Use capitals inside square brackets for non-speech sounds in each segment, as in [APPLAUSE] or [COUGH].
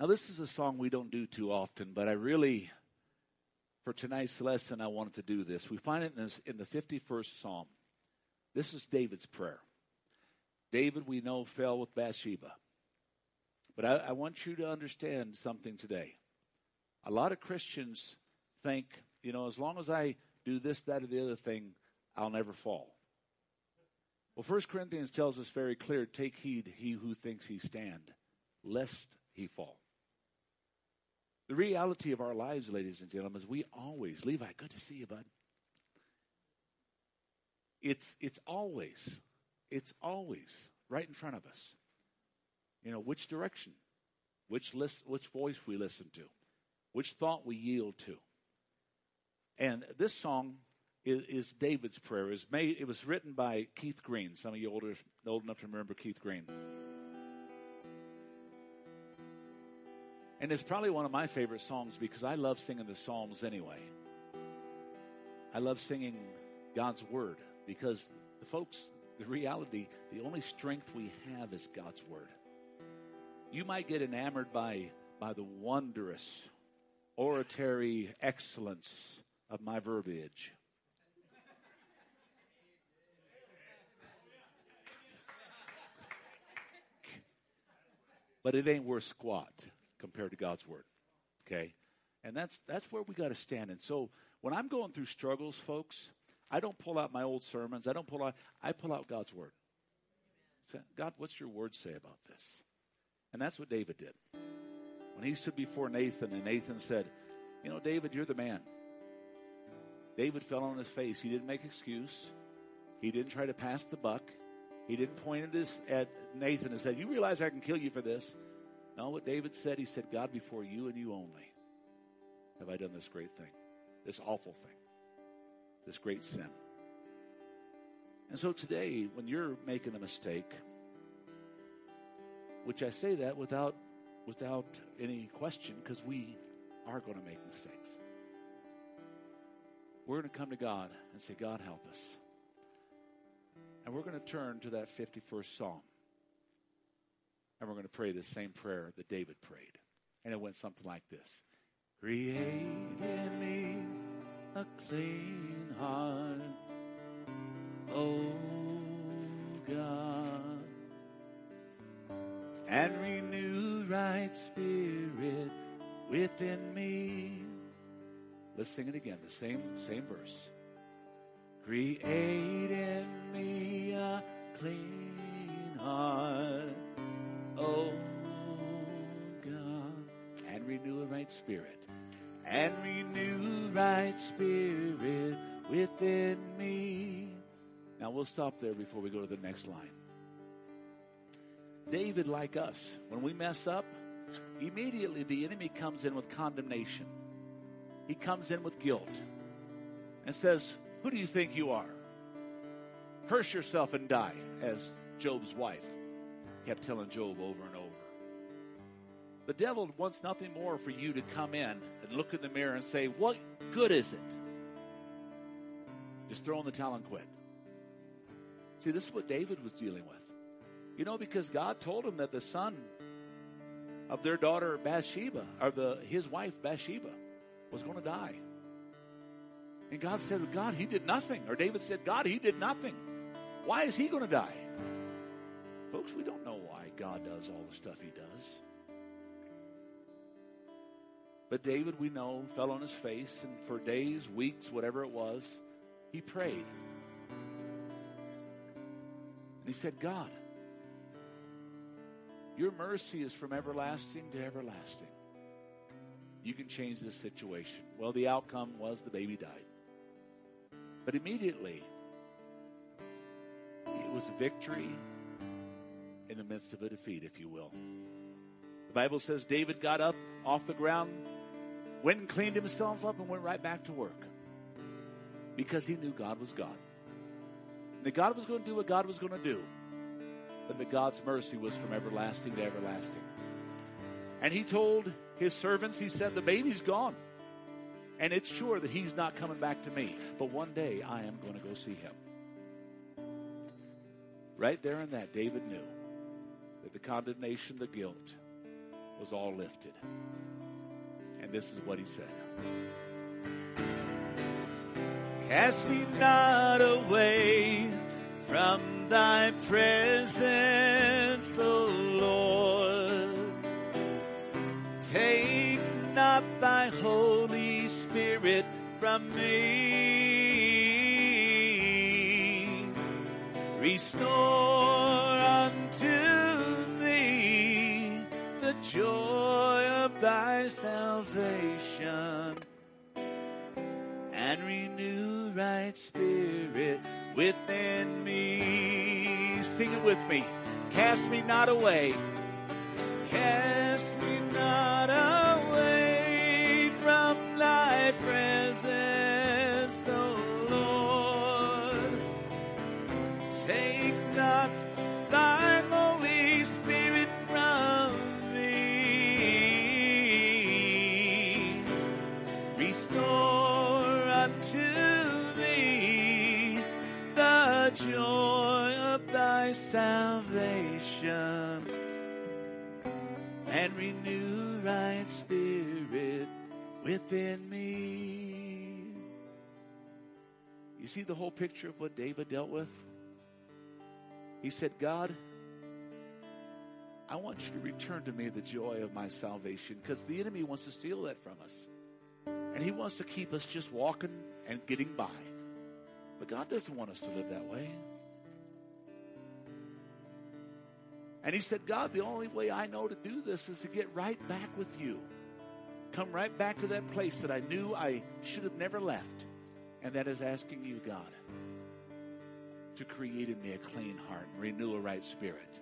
Now, this is a song we don't do too often, but I really, for tonight's lesson, I wanted to do this. We find it in, this, in the 51st Psalm. This is David's prayer. David, we know, fell with Bathsheba. But I, I want you to understand something today. A lot of Christians think, you know, as long as I do this, that, or the other thing, I'll never fall. Well, First Corinthians tells us very clear take heed, he who thinks he stand, lest he fall. The reality of our lives, ladies and gentlemen, is we always, Levi, good to see you, bud. It's, it's always, it's always right in front of us. You know, which direction, which, list, which voice we listen to, which thought we yield to. And this song is, is David's prayer. It was, made, it was written by Keith Green. Some of you older, old enough to remember Keith Green. And it's probably one of my favorite songs because I love singing the Psalms anyway. I love singing God's Word because the folks, the reality, the only strength we have is God's Word. You might get enamored by, by the wondrous oratory excellence of my verbiage. But it ain't worth squat compared to God's word. Okay? And that's that's where we got to stand. And so when I'm going through struggles, folks, I don't pull out my old sermons. I don't pull out I pull out God's word. God, what's your word say about this? And that's what David did. When he stood before Nathan and Nathan said, "You know, David, you're the man." David fell on his face. He didn't make excuse. He didn't try to pass the buck. He didn't point at, this, at Nathan and said, "You realize I can kill you for this." No, what David said, he said, God, before you and you only have I done this great thing, this awful thing, this great sin. And so today, when you're making a mistake, which I say that without without any question, because we are going to make mistakes. We're going to come to God and say, God, help us. And we're going to turn to that 51st Psalm. And we're going to pray the same prayer that David prayed. And it went something like this Create in me a clean heart, oh God, and renew right spirit within me. Let's sing it again, the same same verse. Create in me a clean heart right spirit, and renew right spirit within me. Now we'll stop there before we go to the next line. David, like us, when we mess up, immediately the enemy comes in with condemnation. He comes in with guilt and says, Who do you think you are? Curse yourself and die, as Job's wife kept telling Job over and over. The devil wants nothing more for you to come in and look in the mirror and say, What good is it? Just throw in the towel and quit. See, this is what David was dealing with. You know, because God told him that the son of their daughter Bathsheba, or the his wife Bathsheba, was going to die. And God said, God, he did nothing. Or David said, God, he did nothing. Why is he going to die? Folks, we don't know why God does all the stuff he does. But David, we know, fell on his face, and for days, weeks, whatever it was, he prayed. And he said, God, your mercy is from everlasting to everlasting. You can change this situation. Well, the outcome was the baby died. But immediately, it was victory in the midst of a defeat, if you will. The Bible says David got up off the ground, went and cleaned himself up, and went right back to work because he knew God was God. And that God was going to do what God was going to do, but that God's mercy was from everlasting to everlasting. And he told his servants, he said, The baby's gone. And it's sure that he's not coming back to me. But one day I am going to go see him. Right there in that, David knew that the condemnation, the guilt was all lifted. And this is what he said Cast me not away from thy presence, O Lord. Take not thy Holy Spirit from me. Me not away. Cast within me. You see the whole picture of what David dealt with? He said, God, I want you to return to me the joy of my salvation because the enemy wants to steal that from us. And he wants to keep us just walking and getting by. But God doesn't want us to live that way. And he said, God, the only way I know to do this is to get right back with you. Come right back to that place that I knew I should have never left. And that is asking you, God, to create in me a clean heart and renew a right spirit.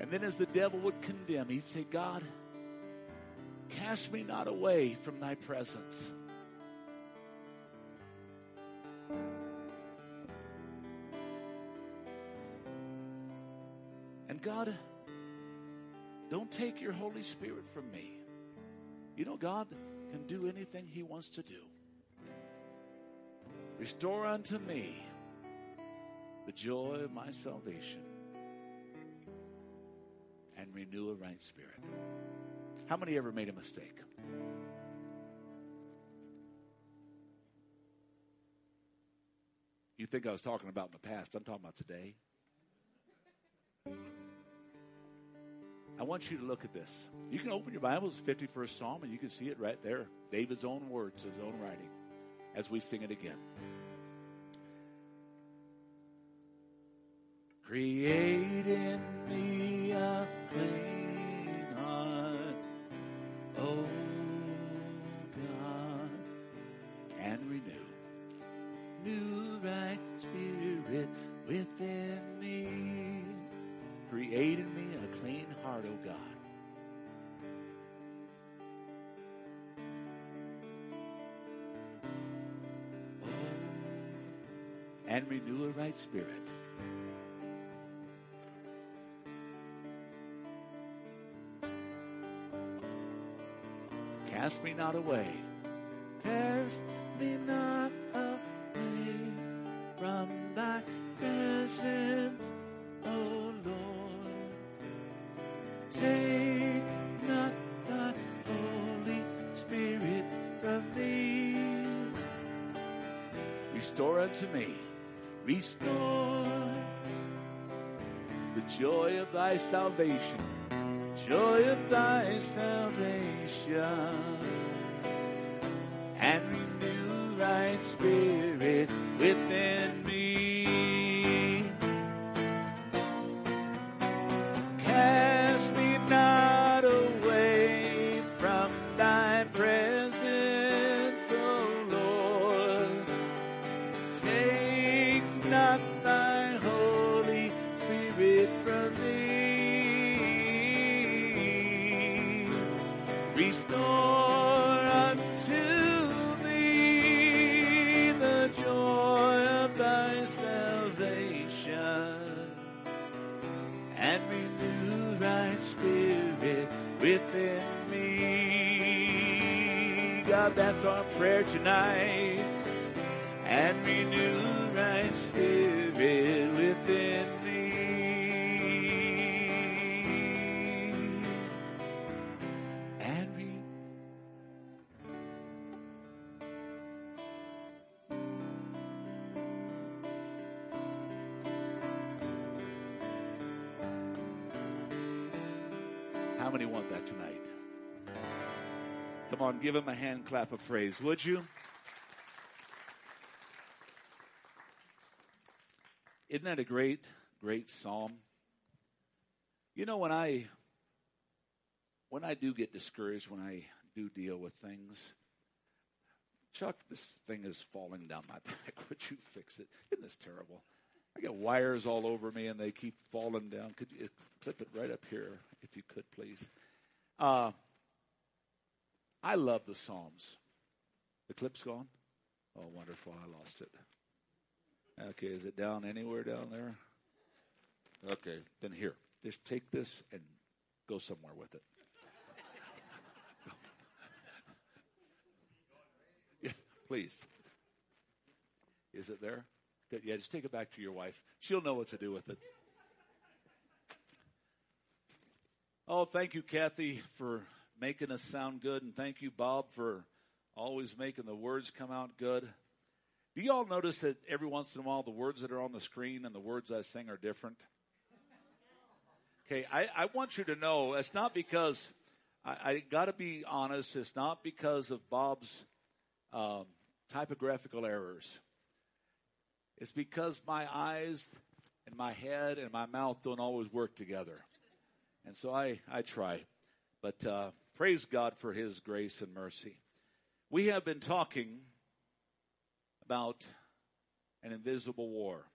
And then as the devil would condemn, he'd say, God, cast me not away from thy presence. And God, don't take your Holy Spirit from me. You know, God can do anything He wants to do. Restore unto me the joy of my salvation and renew a right spirit. How many ever made a mistake? You think I was talking about in the past? I'm talking about today. I want you to look at this. You can open your Bibles, 51st Psalm, and you can see it right there. David's own words, his own writing, as we sing it again. Create in me a clean heart, oh God, and renew, new right spirit within me. Create in heart, oh God. Oh, and renew a right spirit. Cast me not away. Cast me not Restore unto me, restore the joy of thy salvation joy of thy salvation. And give him a hand clap of praise, would you? Isn't that a great, great psalm? You know, when I when I do get discouraged, when I do deal with things, Chuck, this thing is falling down my [LAUGHS] back. Would you fix it? Isn't this terrible? I got wires all over me and they keep falling down. Could you clip it right up here, if you could, please? Uh, I love the Psalms. The clip's gone? Oh, wonderful. I lost it. Okay, is it down anywhere down there? Okay, then here. Just take this and go somewhere with it. [LAUGHS] yeah, please. Is it there? Good. Yeah, just take it back to your wife. She'll know what to do with it. Oh, thank you, Kathy, for making us sound good, and thank you, Bob, for always making the words come out good. Do you all notice that every once in a while the words that are on the screen and the words I sing are different? Okay, I, I want you to know it's not because I, I got to be honest. It's not because of Bob's um, typographical errors. It's because my eyes and my head and my mouth don't always work together, and so I I try. But uh, praise God for His grace and mercy. We have been talking about an invisible war.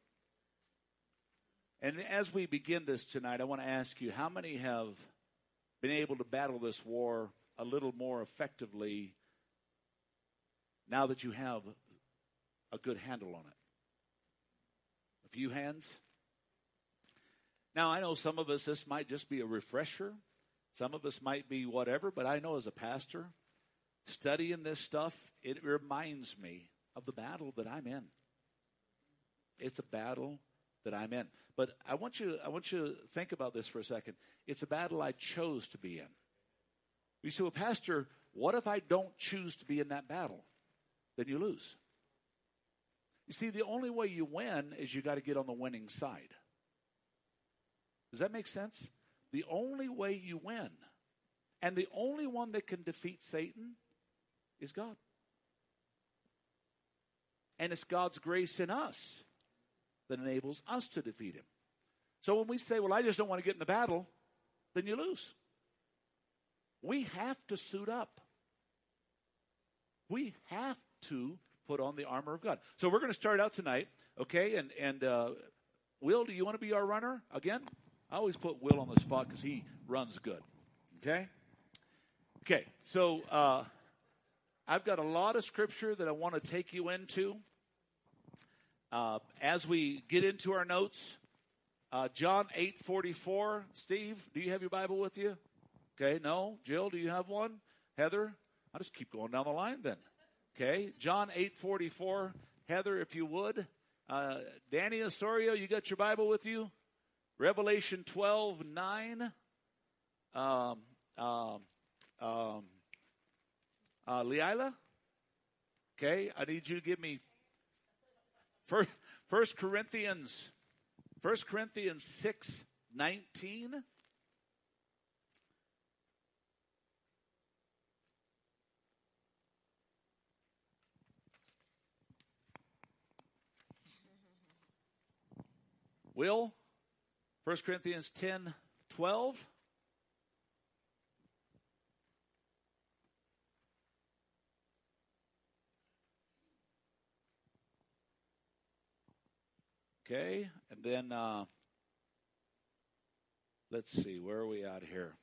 And as we begin this tonight, I want to ask you how many have been able to battle this war a little more effectively now that you have a good handle on it? A few hands? Now, I know some of us, this might just be a refresher. Some of us might be whatever, but I know as a pastor, studying this stuff, it reminds me of the battle that I'm in. It's a battle that I'm in. But I want you I want you to think about this for a second. It's a battle I chose to be in. You say, well, Pastor, what if I don't choose to be in that battle? Then you lose. You see, the only way you win is you got to get on the winning side. Does that make sense? The only way you win, and the only one that can defeat Satan is God. And it's God's grace in us that enables us to defeat him. So when we say, well, I just don't want to get in the battle, then you lose. We have to suit up. We have to put on the armor of God. So we're going to start out tonight, okay? And and uh, Will, do you want to be our runner again? I always put Will on the spot because he runs good. Okay. Okay. So uh, I've got a lot of scripture that I want to take you into. Uh, as we get into our notes, uh, John 8 44. Steve, do you have your Bible with you? Okay, no. Jill, do you have one? Heather? I'll just keep going down the line then. Okay, John 8 44. Heather, if you would. Uh, Danny Osorio, you got your Bible with you? Revelation 12 9. Um, um, um, uh, Leila? Okay, I need you to give me First, First Corinthians, First Corinthians six nineteen. Will, 1 Corinthians 10 12. Okay, and then uh, let's see, where are we at here?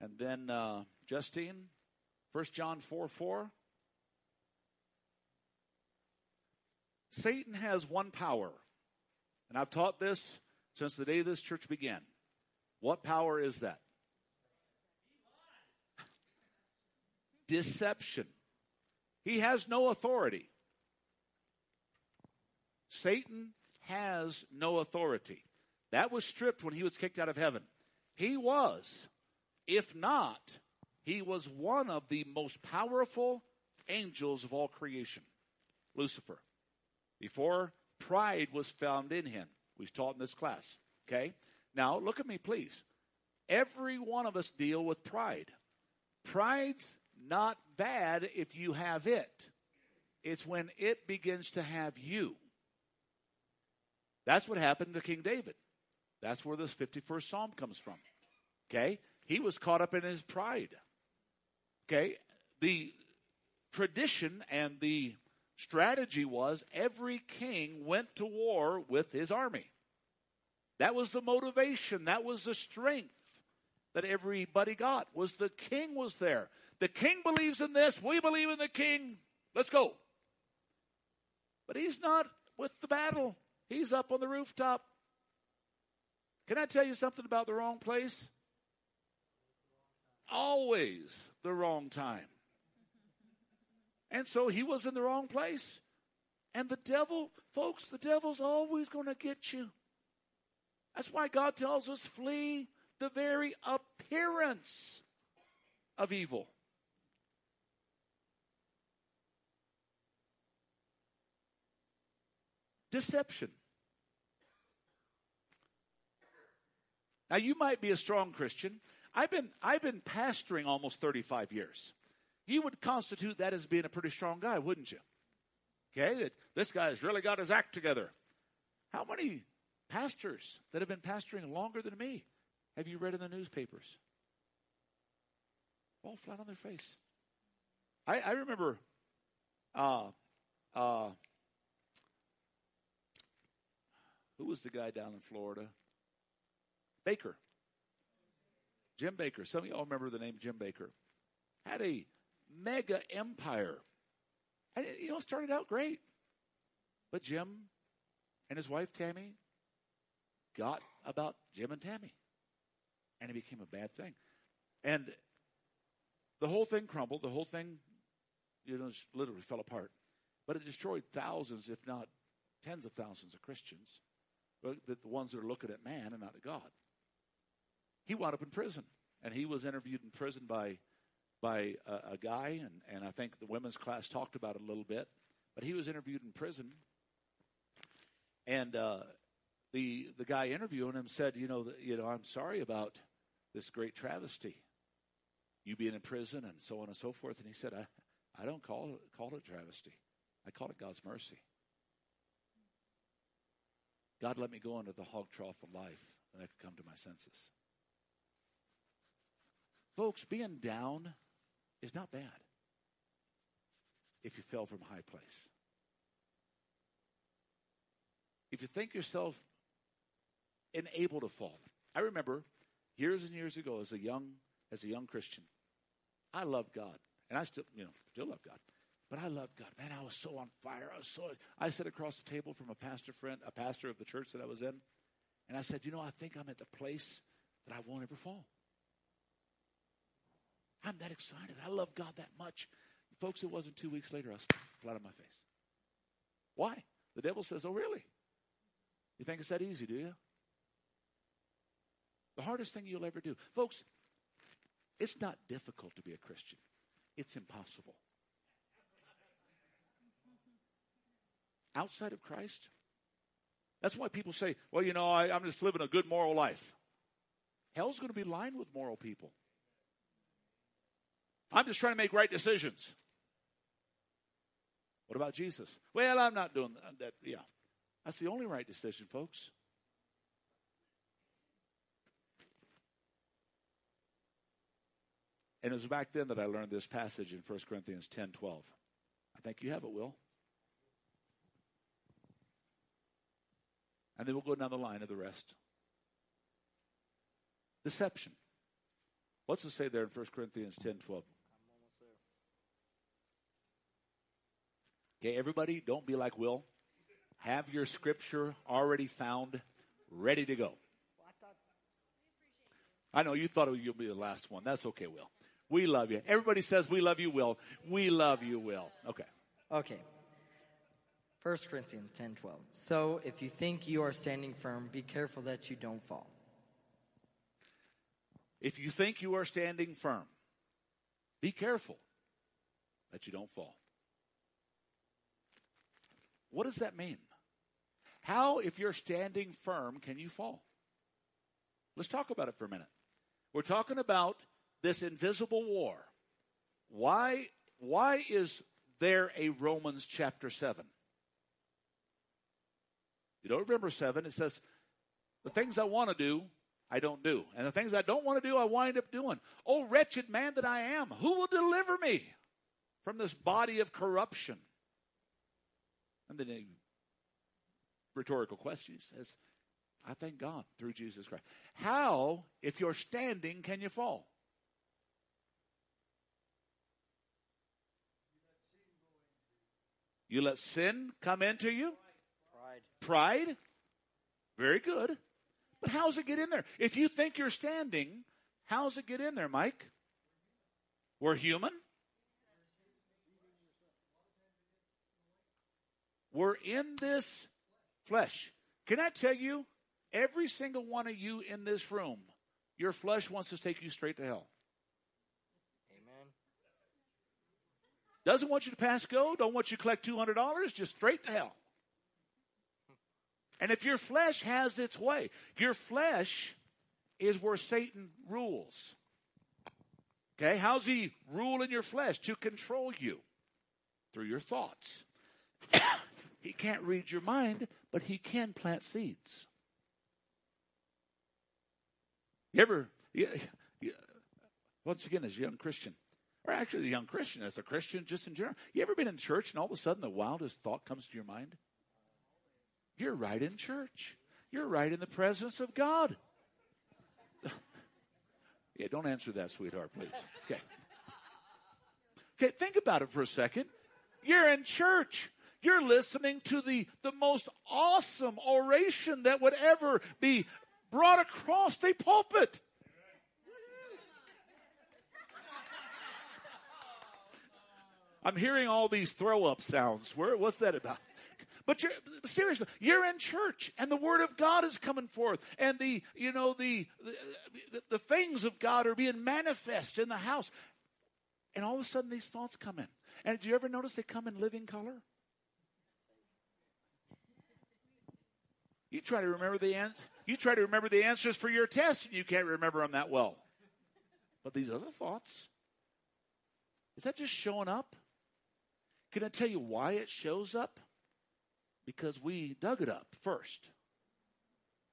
And then uh, Justine, 1 John 4 4. Satan has one power, and I've taught this since the day this church began. What power is that? Deception. He has no authority. Satan has no authority. That was stripped when he was kicked out of heaven. He was, if not, he was one of the most powerful angels of all creation, Lucifer. Before pride was found in him. We taught in this class. Okay? Now, look at me, please. every one of us deal with pride. Pride's not bad if you have it. It's when it begins to have you. That's what happened to King David. That's where this 51st Psalm comes from. Okay? He was caught up in his pride. Okay? The tradition and the strategy was every king went to war with his army. That was the motivation, that was the strength that everybody got was the king was there. The king believes in this, we believe in the king. Let's go. But he's not with the battle. He's up on the rooftop. Can I tell you something about the wrong place? Always the wrong time. And so he was in the wrong place. And the devil, folks, the devil's always going to get you. That's why God tells us flee the very appearance of evil. Deception. Now you might be a strong Christian. I've been I've been pastoring almost 35 years. You would constitute that as being a pretty strong guy, wouldn't you? Okay, that this guy's really got his act together. How many pastors that have been pastoring longer than me have you read in the newspapers? All flat on their face. I, I remember uh, uh, who was the guy down in Florida? Bakker. Jim Bakker. Some of y'all remember the name Jim Bakker. Had a mega empire. And, you know, started out great. But Jim and his wife Tammy got about Jim and Tammy. And it became a bad thing. And the whole thing crumbled. The whole thing, you know, literally fell apart. But it destroyed thousands, if not tens of thousands of Christians. The ones that are looking at man and not at God. He wound up in prison. And he was interviewed in prison by by a, a guy, and, and I think the women's class talked about it a little bit. But he was interviewed in prison, and uh, the the guy interviewing him said, "You know, you know, I'm sorry about this great travesty, you being in prison and so on and so forth." And he said, "I I don't call call it travesty. I call it God's mercy. God let me go into the hog trough of life, and I could come to my senses." Folks, being down is not bad if you fell from a high place. If you think yourself unable to fall. I remember years and years ago as a young as a young Christian, I loved God. And I still, you know, still love God. But I loved God. Man, I was so on fire. I was so I sat across the table from a pastor friend, a pastor of the church that I was in, and I said, you know, I think I'm at the place that I won't ever fall. I'm that excited. I love God that much. Folks, it wasn't two weeks later, I was flat on my face. Why? The devil says, Oh, really? You think it's that easy, do you? The hardest thing you'll ever do. Folks, it's not difficult to be a Christian, it's impossible. Outside of Christ, that's why people say, well, you know, I, am just living a good moral life. Hell's going to be lined with moral people. I'm just trying to make right decisions. What about Jesus? Well, I'm not doing that. Yeah. That's the only right decision, folks. And it was back then that I learned this passage in 1 Corinthians 10 12. I think you have it, Will. And then we'll go down the line of the rest. Deception. What's it say there in 1 Corinthians 10 12? Okay, everybody, don't be like Will. Have your scripture already found, ready to go. I know you thought you'll be the last one. That's okay, Will. We love you. Everybody says we love you, Will. We love you, Will. Okay. Okay. 1 Corinthians 10 12. So if you think you are standing firm, be careful that you don't fall. If you think you are standing firm, be careful that you don't fall. What does that mean? How, if you're standing firm, can you fall? Let's talk about it for a minute. We're talking about this invisible war. Why, why is there a Romans chapter 7? You don't remember 7. It says, The things I want to do, I don't do. And the things I don't want to do, I wind up doing. Oh, wretched man that I am, who will deliver me from this body of corruption? And then a rhetorical question says, I thank God through Jesus Christ. How, if you're standing, can you fall? You let sin come into you? Pride. Pride? Very good. But how's it get in there? If you think you're standing, how's it get in there, Mike? We're human. We're in this flesh. Can I tell you, every single one of you in this room, your flesh wants to take you straight to hell. Amen. Doesn't want you to pass go, don't want you to collect $200, just straight to hell. And if your flesh has its way, your flesh is where Satan rules. Okay, how's he rule in your flesh? To control you through your thoughts. [COUGHS] he can't read your mind, but he can plant seeds. You ever, you, you, once again, as a young Christian, or actually a young Christian, as a Christian just in general, you ever been in church and all of a sudden the wildest thought comes to your mind? You're right in church. You're right in the presence of God. yeah, don't answer that, sweetheart, please. Okay. Okay, think about it for a second. You're in church. You're listening to the, the most awesome oration that would ever be brought across a pulpit. I'm hearing all these throw up sounds. Where, what's that about? But you're, seriously, you're in church and the word of God is coming forth and the, you know, the, the, the things of God are being manifest in the house. And all of a sudden these thoughts come in. And do you ever notice they come in living color? You try to remember the ans- you try to remember the answers for your test and you can't remember them that well. But these other thoughts, is that just showing up? Can I tell you why it shows up? Because we dug it up first.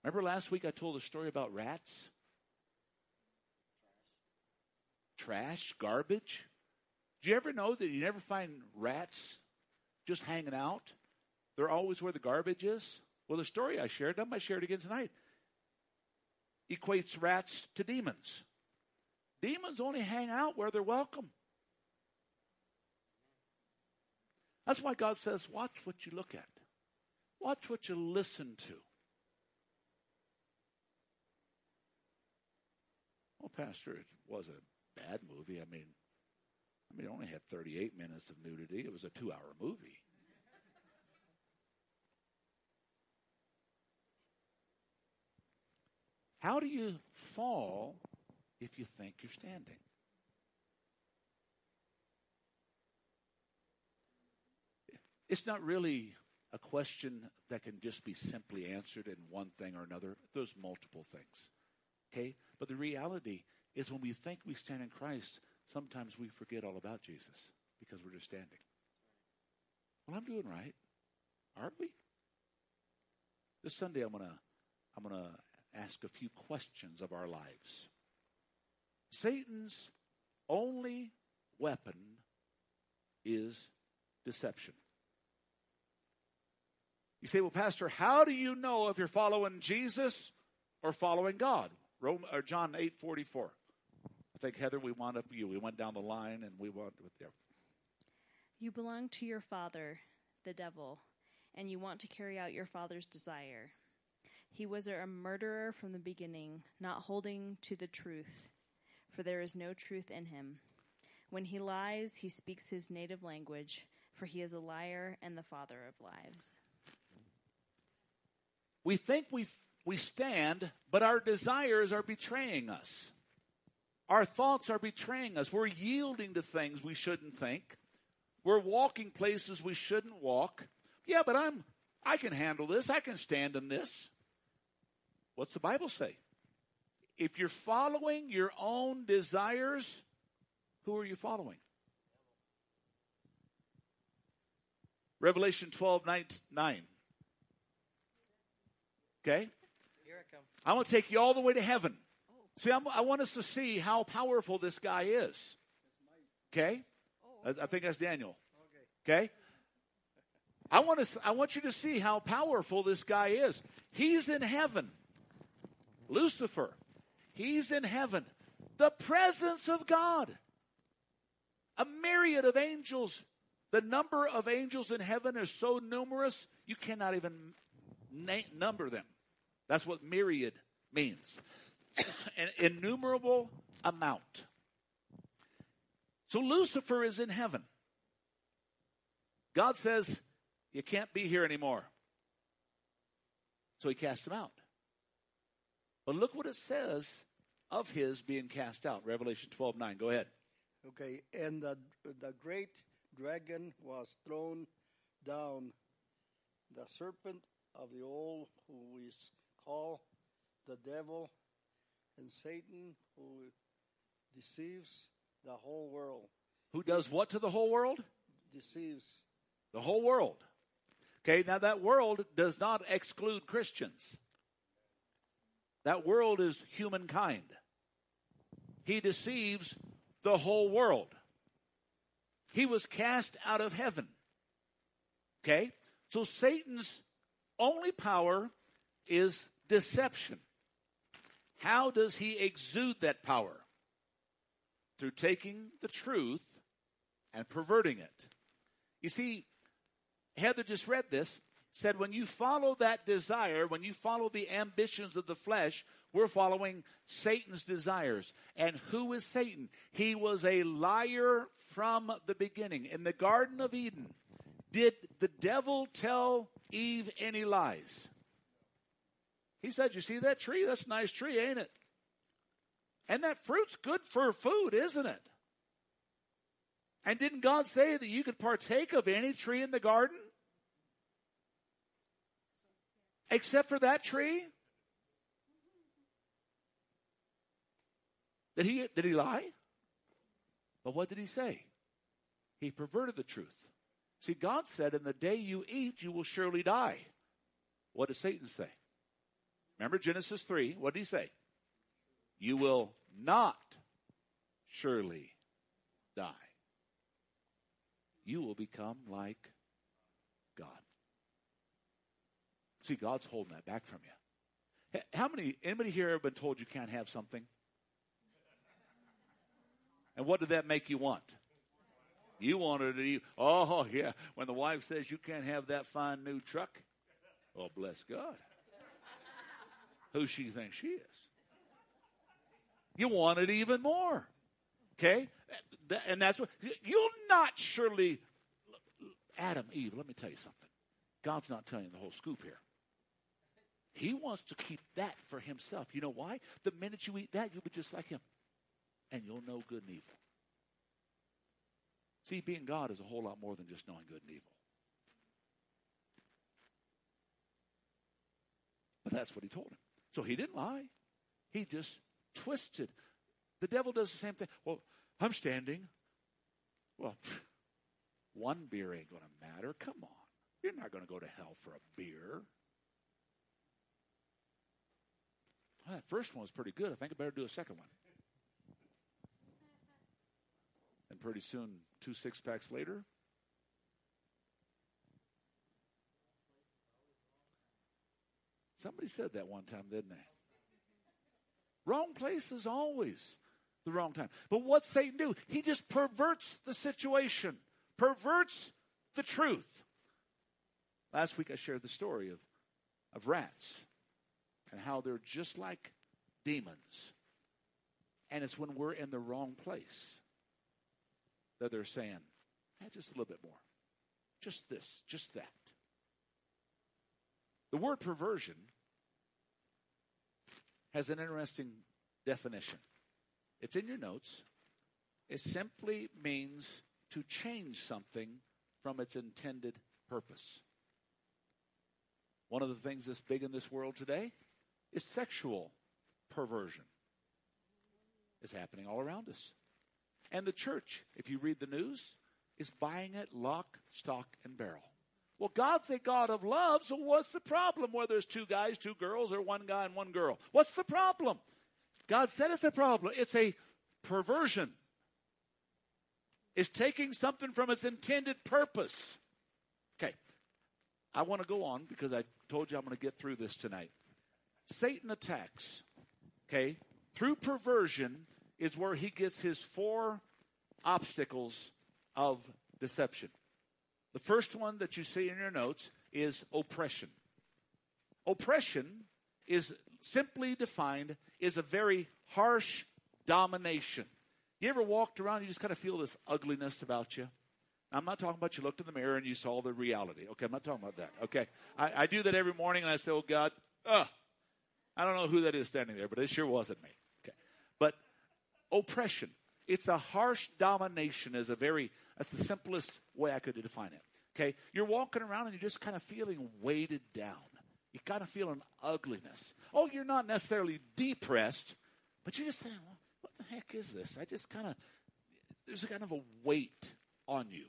Remember last week I told a story about rats? Trash, garbage. Do you ever know that you never find rats just hanging out? They're always where the garbage is. Well, the story I shared, I might share it again tonight, equates rats to demons. Demons only hang out where they're welcome. That's why God says, watch what you look at. Watch what you listen to. Well, Pastor, it wasn't a bad movie. I mean, I mean, it only had 38 minutes of nudity. It was a two hour movie. How do you fall if you think you're standing? It's not really a question that can just be simply answered in one thing or another. There's multiple things. Okay? But the reality is when we think we stand in Christ, sometimes we forget all about Jesus because we're just standing. Well, I'm doing right. Aren't we? This Sunday I'm gonna I'm gonna ask a few questions of our lives. Satan's only weapon is deception. You say, well, Pastor, how do you know if you're following Jesus or following God? Rome, or John 8 44. I think, Heather, we wound up you. We went down the line and we went with there. You belong to your father, the devil, and you want to carry out your father's desire. He was a murderer from the beginning, not holding to the truth, for there is no truth in him. When he lies, he speaks his native language, for he is a liar and the father of lies. We think we, we stand, but our desires are betraying us. Our thoughts are betraying us. We're yielding to things we shouldn't think. We're walking places we shouldn't walk. Yeah, but I'm I can handle this. I can stand in this. What's the Bible say? if you're following your own desires, who are you following? Revelation 12, 9. 9. Okay? Here I come. I want to take you all the way to heaven. See, I'm, i want us to see how powerful this guy is. Okay? Oh, I, I think that's Daniel. Okay? I want, to, I want you to see how powerful this guy is. He's in heaven. Lucifer. He's in heaven. The presence of God. A myriad of angels. The number of angels in heaven is so numerous, you cannot even na- number them. That's what myriad means [COUGHS] an innumerable amount. So Lucifer is in heaven. God says, You can't be here anymore. So he cast him out. But look what it says of his being cast out. Revelation 12 9. Go ahead. Okay, and the, the great dragon was thrown down, the serpent of the old, who we call the devil, and Satan, who deceives the whole world. Who does what to the whole world? Deceives. The whole world. Okay, now that world does not exclude Christians. That world is humankind. He deceives the whole world. He was cast out of heaven. Okay? So Satan's only power is deception. How does he exude that power? Through taking the truth and perverting it. You see, Heather just read this, said when you follow that desire, when you follow the ambitions of the flesh, we're following Satan's desires. And who is Satan? He was a liar from the beginning. In the Garden of Eden, did the devil tell Eve any lies? He said, You see that tree? That's a nice tree, ain't it? And that fruit's good for food, isn't it? And didn't God say that you could partake of any tree in the garden? Except for that tree? Did he, did he lie? But what did he say? He perverted the truth. See, God said, In the day you eat, you will surely die. What does Satan say? Remember Genesis 3. What did he say? You will not surely die. You will become like God. See, God's holding that back from you. How many, anybody here ever been told you can't have something? And what did that make you want? You wanted it. Oh, yeah. When the wife says you can't have that fine new truck, oh, bless God. Who she thinks she is. You want it even more. Okay? And that's what, you'll not surely, Adam, Eve, let me tell you something. God's not telling you the whole scoop here. He wants to keep that for himself. You know why? The minute you eat that, you'll be just like him. And you'll know good and evil. See, being God is a whole lot more than just knowing good and evil. But that's what he told him. So he didn't lie. He just twisted. The devil does the same thing. Well, I'm standing. Well, [LAUGHS] one beer ain't going to matter. Come on. You're not going to go to hell for a beer. Well, that first one was pretty good. I think I better do a second one. And pretty soon, two six packs later, Somebody said that one time, didn't they? Wrong place is always the wrong time. But what Satan do? He just perverts the situation, perverts the truth. Last week I shared the story of, of rats and how they're just like demons. And it's when we're in the wrong place that they're saying, hey, just a little bit more. Just this, just that. The word perversion has an interesting definition. It's in your notes. It simply means to change something from its intended purpose. One of the things that's big in this world today is sexual perversion. is happening all around us. And the church, if you read the news, is buying it lock, stock, and barrel. Well, God's a God of love, so what's the problem whether there's two guys, two girls, or one guy and one girl? What's the problem? God said it's a problem. It's a perversion. It's taking something from its intended purpose. Okay. I want to go on because I told you I'm going to get through this tonight. Satan attacks, okay, through perversion is where he gets his four obstacles of deception. The first one that you see in your notes is oppression. Oppression is simply defined is a very harsh domination. You ever walked around, you just kind of feel this ugliness about you? I'm not talking about you looked in the mirror and you saw the reality. Okay, I'm not talking about that. Okay. I, I do that every morning and I say, oh God, ugh. I don't know who that is standing there, but it sure wasn't me. Okay. But oppression. It's a harsh domination is a very, that's the simplest way I could define it. Okay. You're walking around and you're just kind of feeling weighted down. You kind of feel an ugliness. Oh, you're not necessarily depressed, but you're just saying, well, what the heck is this? I just kind of, there's a kind of a weight on you.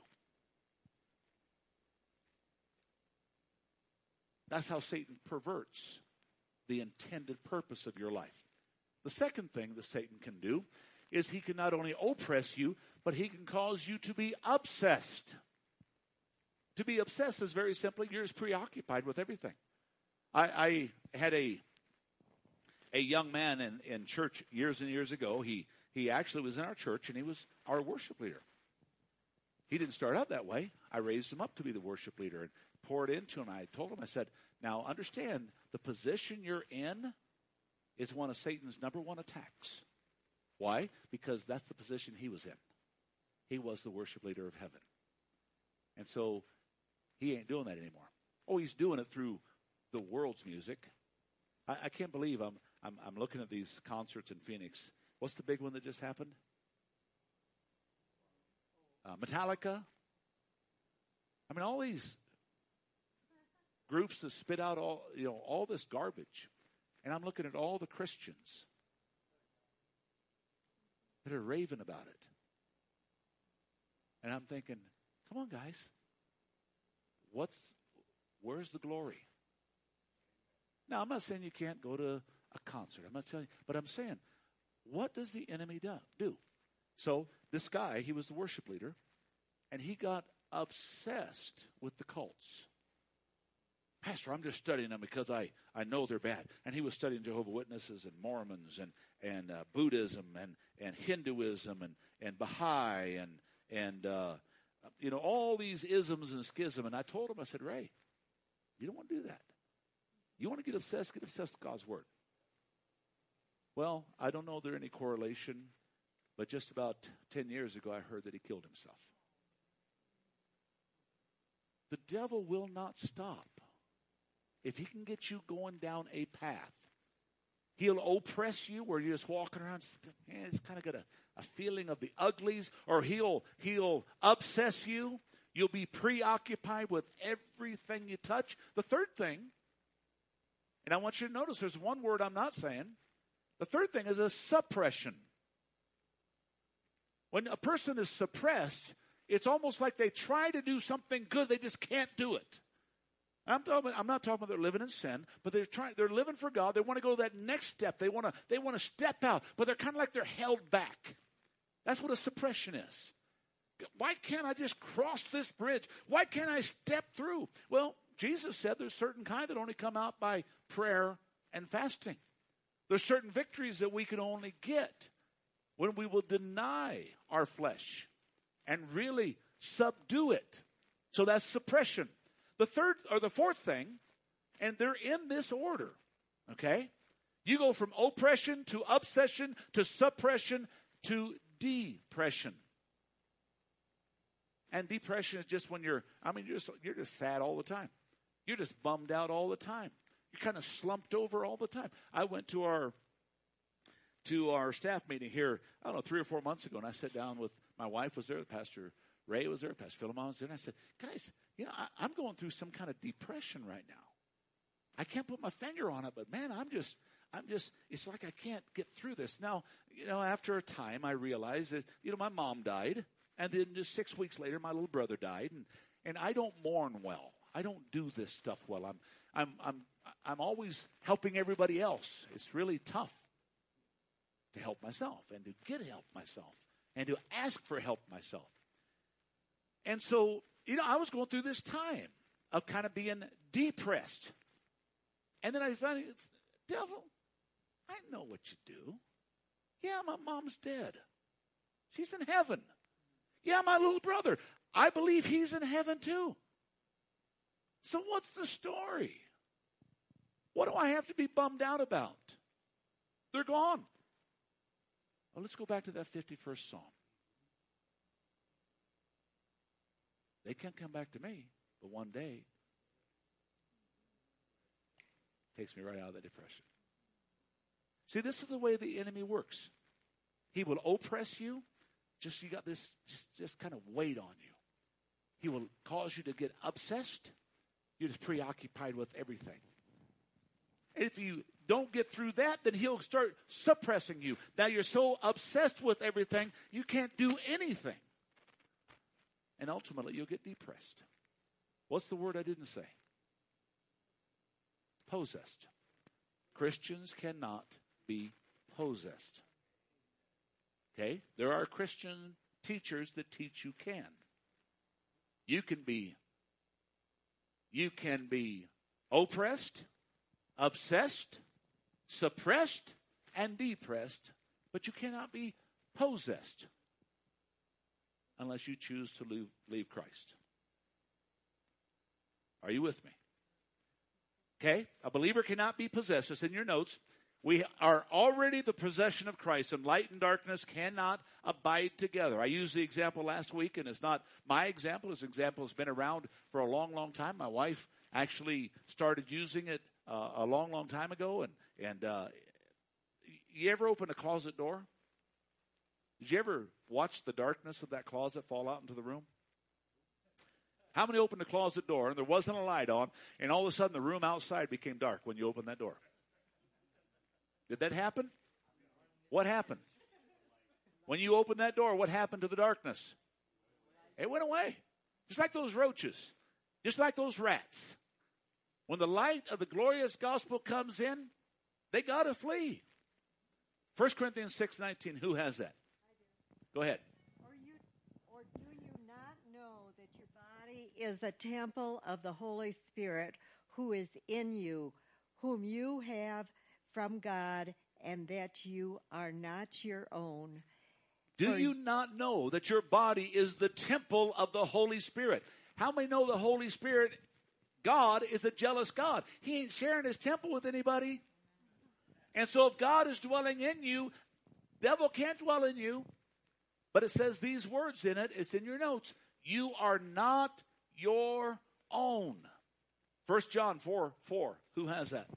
That's how Satan perverts the intended purpose of your life. The second thing that Satan can do is he can not only oppress you, but he can cause you to be obsessed. To be obsessed is very simply you're just preoccupied with everything. I, I had a a young man in, in church years and years ago. He he actually was in our church and he was our worship leader. He didn't start out that way. I raised him up to be the worship leader and poured into him. I told him, I said, now understand the position you're in is one of Satan's number one attacks. Why? Because that's the position he was in. He was the worship leader of heaven. And so he ain't doing that anymore. Oh, he's doing it through the world's music. I, I can't believe I'm, I'm, I'm looking at these concerts in Phoenix. What's the big one that just happened? Uh, Metallica. I mean, all these groups that spit out all you know all this garbage, and I'm looking at all the Christians that are raving about it, and I'm thinking, come on, guys, what's where's the glory? Now, I'm not saying you can't go to a concert. I'm not telling you, but I'm saying, what does the enemy do? do? So this guy, he was the worship leader, and he got obsessed with the cults. Pastor, I'm just studying them because I, I know they're bad. And he was studying Jehovah Witnesses and Mormons and, and uh, Buddhism and, and Hinduism and, and Baha'i and, and uh, you know, all these isms and schism. And I told him, I said, Ray, you don't want to do that. You want to get obsessed, get obsessed with God's Word. Well, I don't know there any correlation, but just about 10 years ago, I heard that he killed himself. The devil will not stop. If he can get you going down a path, he'll oppress you where you're just walking around, eh, it's kind of got a, a feeling of the uglies, or he'll, he'll obsess you. You'll be preoccupied with everything you touch. The third thing, and I want you to notice there's one word I'm not saying. The third thing is a suppression. When a person is suppressed, it's almost like they try to do something good, they just can't do it. I'm, talking, I'm not talking about they're living in sin, but they're trying, they're living for God. They want to go that next step. They want to, they want to step out, but they're kind of like they're held back. That's what a suppression is. Why can't I just cross this bridge? Why can't I step through? Well, Jesus said there's certain kind that only come out by prayer and fasting. There's certain victories that we can only get when we will deny our flesh and really subdue it. So that's suppression. The third or the fourth thing, and they're in this order, okay? You go from oppression to obsession to suppression to depression. And depression is just when you're, I mean, you're just, you're just sad all the time. You're just bummed out all the time. You're kind of slumped over all the time. I went to our to our staff meeting here, I don't know, three or four months ago, and I sat down with my wife was there, the Pastor Ray was there, Pastor Philemon was there, and I said, guys, you know, I, I'm going through some kind of depression right now. I can't put my finger on it, but man, I'm just, I'm just, it's like I can't get through this. Now, you know, after a time, I realized that, you know, my mom died. And then just six weeks later, my little brother died. And, and I don't mourn well. I don't do this stuff well. I'm, I'm, I'm, I'm always helping everybody else. It's really tough to help myself and to get help myself and to ask for help myself. And so, you know, I was going through this time of kind of being depressed. And then I found, devil, I know what you do. Yeah, my mom's dead. She's in heaven. Yeah, my little brother. I believe he's in heaven too. So what's the story? What do I have to be bummed out about? They're gone. Well, let's go back to that 51st Psalm. They can't come back to me, but one day takes me right out of the depression. See, this is the way the enemy works. He will oppress you. Just you got this just, just kind of weight on you. He will cause you to get obsessed. You're just preoccupied with everything. And if you don't get through that, then he'll start suppressing you. Now you're so obsessed with everything, you can't do anything. And ultimately, you'll get depressed. What's the word I didn't say? Possessed. Christians cannot be possessed. Okay? There are Christian teachers that teach you can. You can be you can be oppressed, obsessed, suppressed, and depressed, but you cannot be possessed unless you choose to leave, leave Christ. Are you with me? Okay? A believer cannot be possessed. It's in your notes. We are already the possession of Christ, and light and darkness cannot abide together. I used the example last week, and it's not my example. This example has been around for a long, long time. My wife actually started using it uh, a long, long time ago. And, and uh, you ever open a closet door? Did you ever watch the darkness of that closet fall out into the room? How many opened the closet door and there wasn't a light on, and all of a sudden the room outside became dark when you opened that door? Did that happen? What happened? When you opened that door, what happened to the darkness? It went away. Just like those roaches, just like those rats. When the light of the glorious gospel comes in, they got to flee. 1 Corinthians 6:19, who has that? Go ahead. Or, you, or do you not know that your body is a temple of the Holy Spirit who is in you, whom you have from God, and that you are not your own? Do you not know that your body is the temple of the Holy Spirit? How many know the Holy Spirit, God, is a jealous God? He ain't sharing his temple with anybody. And so if God is dwelling in you, devil can't dwell in you. But it says these words in it, it's in your notes. You are not your own. First John 4 4. Who has that?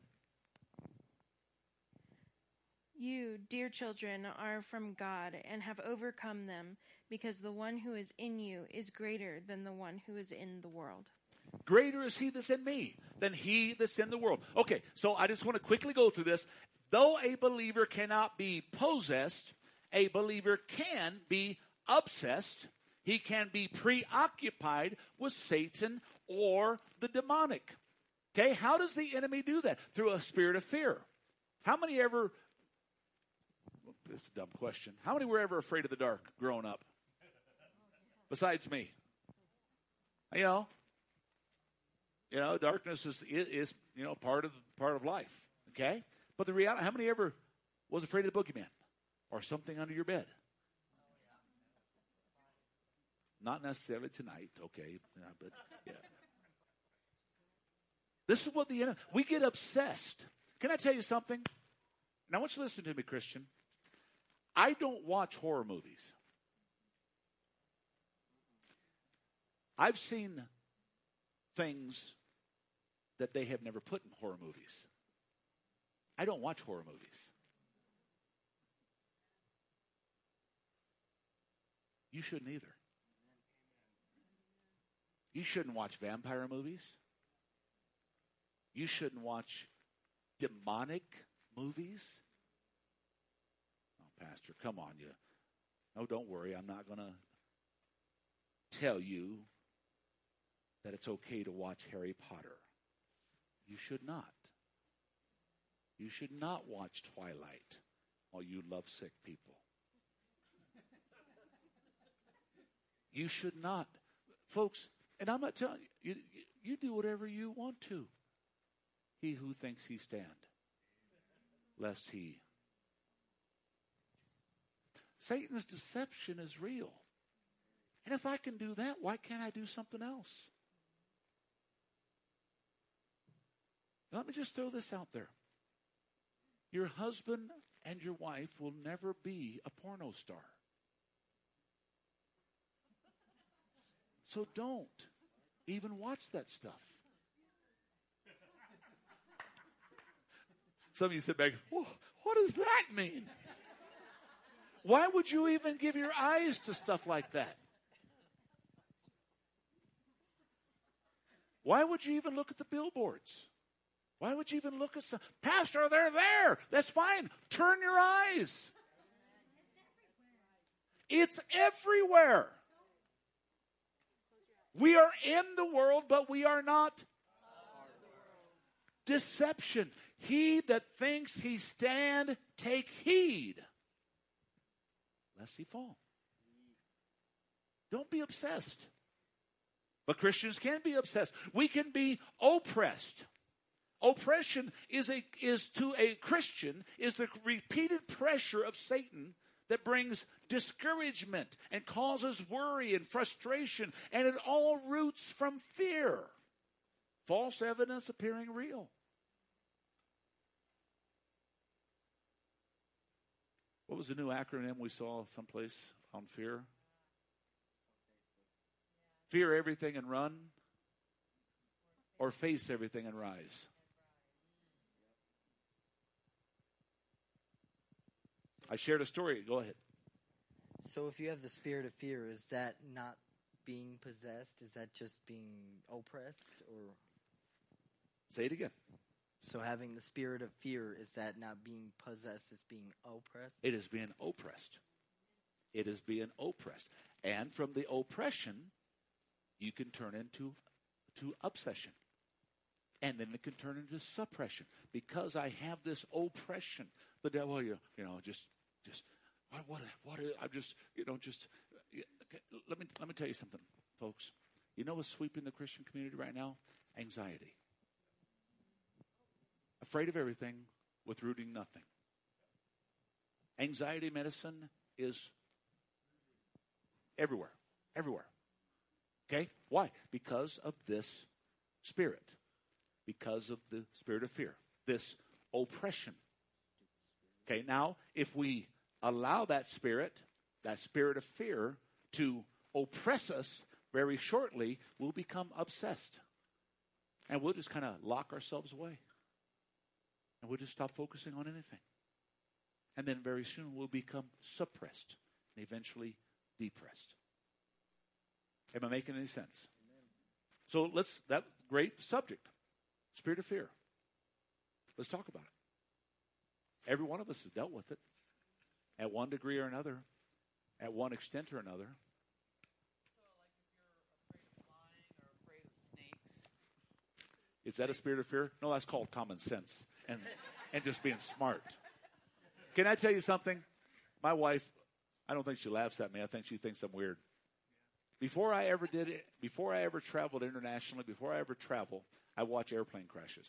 You, dear children, are from God and have overcome them, because the one who is in you is greater than the one who is in the world. Greater is he that's in me than he that's in the world. Okay, so I just want to quickly go through this. Though a believer cannot be possessed, a believer can be obsessed. He can be preoccupied with Satan or the demonic. Okay, how does the enemy do that? Through a spirit of fear. How many ever, is a dumb question, how many were ever afraid of the dark growing up? Besides me. You know, you know, darkness is, is you know, part of, part of life. Okay? But the reality, how many ever was afraid of the boogeyman? Or something under your bed? Not necessarily tonight, okay, but yeah. This is what the enemy, we get obsessed. Can I tell you something? Now, I want you to listen to me, Christian. I don't watch horror movies. I've seen things that they have never put in horror movies. I don't watch horror movies. You shouldn't either. You shouldn't watch vampire movies. You shouldn't watch demonic movies? Oh, Pastor, come on, you. No, don't worry. I'm not going to tell you that it's okay to watch Harry Potter. You should not. You should not watch Twilight, all you lovesick people. You should not. Folks, and I'm not telling you, you, you do whatever you want to. He who thinks he stand, lest he. Satan's deception is real. And if I can do that, why can't I do something else? Let me just throw this out there. Your husband and your wife will never be a porno star. So don't even watch that stuff. Some of you sit back, what does that mean? Why would you even give your eyes to stuff like that? Why would you even look at the billboards? Why would you even look at some pastor? They're there. That's fine. Turn your eyes. It's everywhere. We are in the world, but we are not. Deception. He that thinks he stand, take heed, lest he fall. Don't be obsessed. But Christians can be obsessed. We can be oppressed. Oppression is a is to a Christian is the repeated pressure of Satan that brings discouragement and causes worry and frustration, and it all roots from fear. False evidence appearing real. What was the new acronym we saw someplace on fear? Fear everything and run, or face everything and rise? I shared a story. Go ahead. So if you have the spirit of fear, is that not being possessed? Is that just being oppressed or Say it again. so having the spirit of fear is that not being possessed, it's being oppressed? It is being oppressed. It is being oppressed. And from the oppression, you can turn into to obsession. And then it can turn into suppression. Because I have this oppression. The devil, you, you know, just just what what what I'm just you know just let me let me tell you something, folks. You know what's sweeping the Christian community right now? Anxiety. Afraid of everything with rooting nothing. Anxiety medicine is everywhere. Everywhere. Okay? Why? Because of this spirit. Because of the spirit of fear. This oppression. Okay, now if we allow that spirit, that spirit of fear, to oppress us very shortly, we'll become obsessed. And we'll just kind of lock ourselves away. And we'll just stop focusing on anything. And then very soon we'll become suppressed and eventually depressed. Am I making any sense? So let's, that great subject, spirit of fear. Let's talk about it. Every one of us has dealt with it at one degree or another, at one extent or another. Is that a spirit of fear? No, that's called common sense and, and just being smart. Can I tell you something? My wife, I don't think she laughs at me. I think she thinks I'm weird. Before I ever did it, before I ever traveled internationally, before I ever travel, I watch airplane crashes.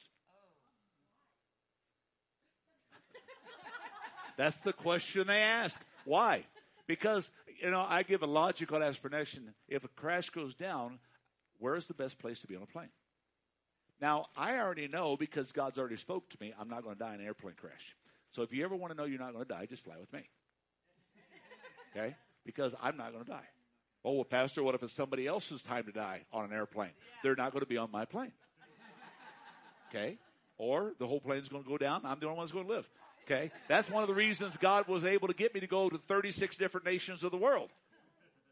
That's the question they ask. Why? Because, you know, I give a logical explanation. If a crash goes down, where's the best place to be on a plane? Now, I already know because God's already spoke to me, I'm not going to die in an airplane crash. So if you ever want to know you're not going to die, just fly with me. Okay? Because I'm not going to die. Oh, well, Pastor, what if it's somebody else's time to die on an airplane? They're not going to be on my plane. Okay? Or the whole plane's going to go down. I'm the only one who's going to live. Okay? That's one of the reasons God was able to get me to go to 36 different nations of the world.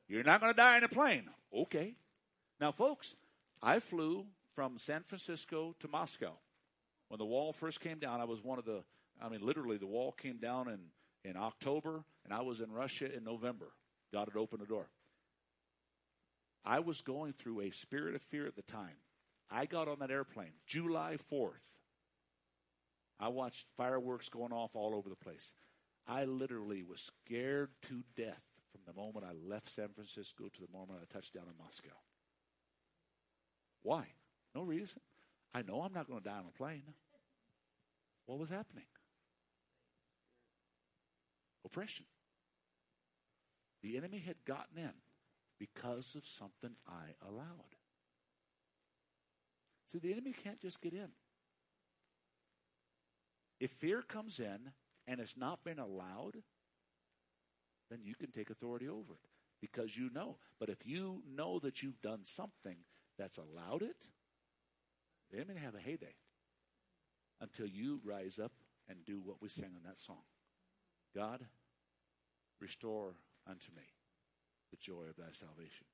You're not going to die in a plane. Okay. Now, folks, I flew from San Francisco to Moscow. When the wall first came down, I was one of the I mean, literally, the wall came down in, in October, and I was in Russia in November. God had opened the door. I was going through a spirit of fear at the time. I got on that airplane July 4th. I watched fireworks going off all over the place. I literally was scared to death from the moment I left San Francisco to the moment I touched down in Moscow. Why? No reason. I know I'm not going to die on a plane. What was happening? Oppression. The enemy had gotten in because of something I allowed. See, the enemy can't just get in. If fear comes in and it's not been allowed, then you can take authority over it because you know. But if you know that you've done something that's allowed it, they may have a heyday until you rise up and do what we sang in that song. God, restore unto me the joy of thy salvation.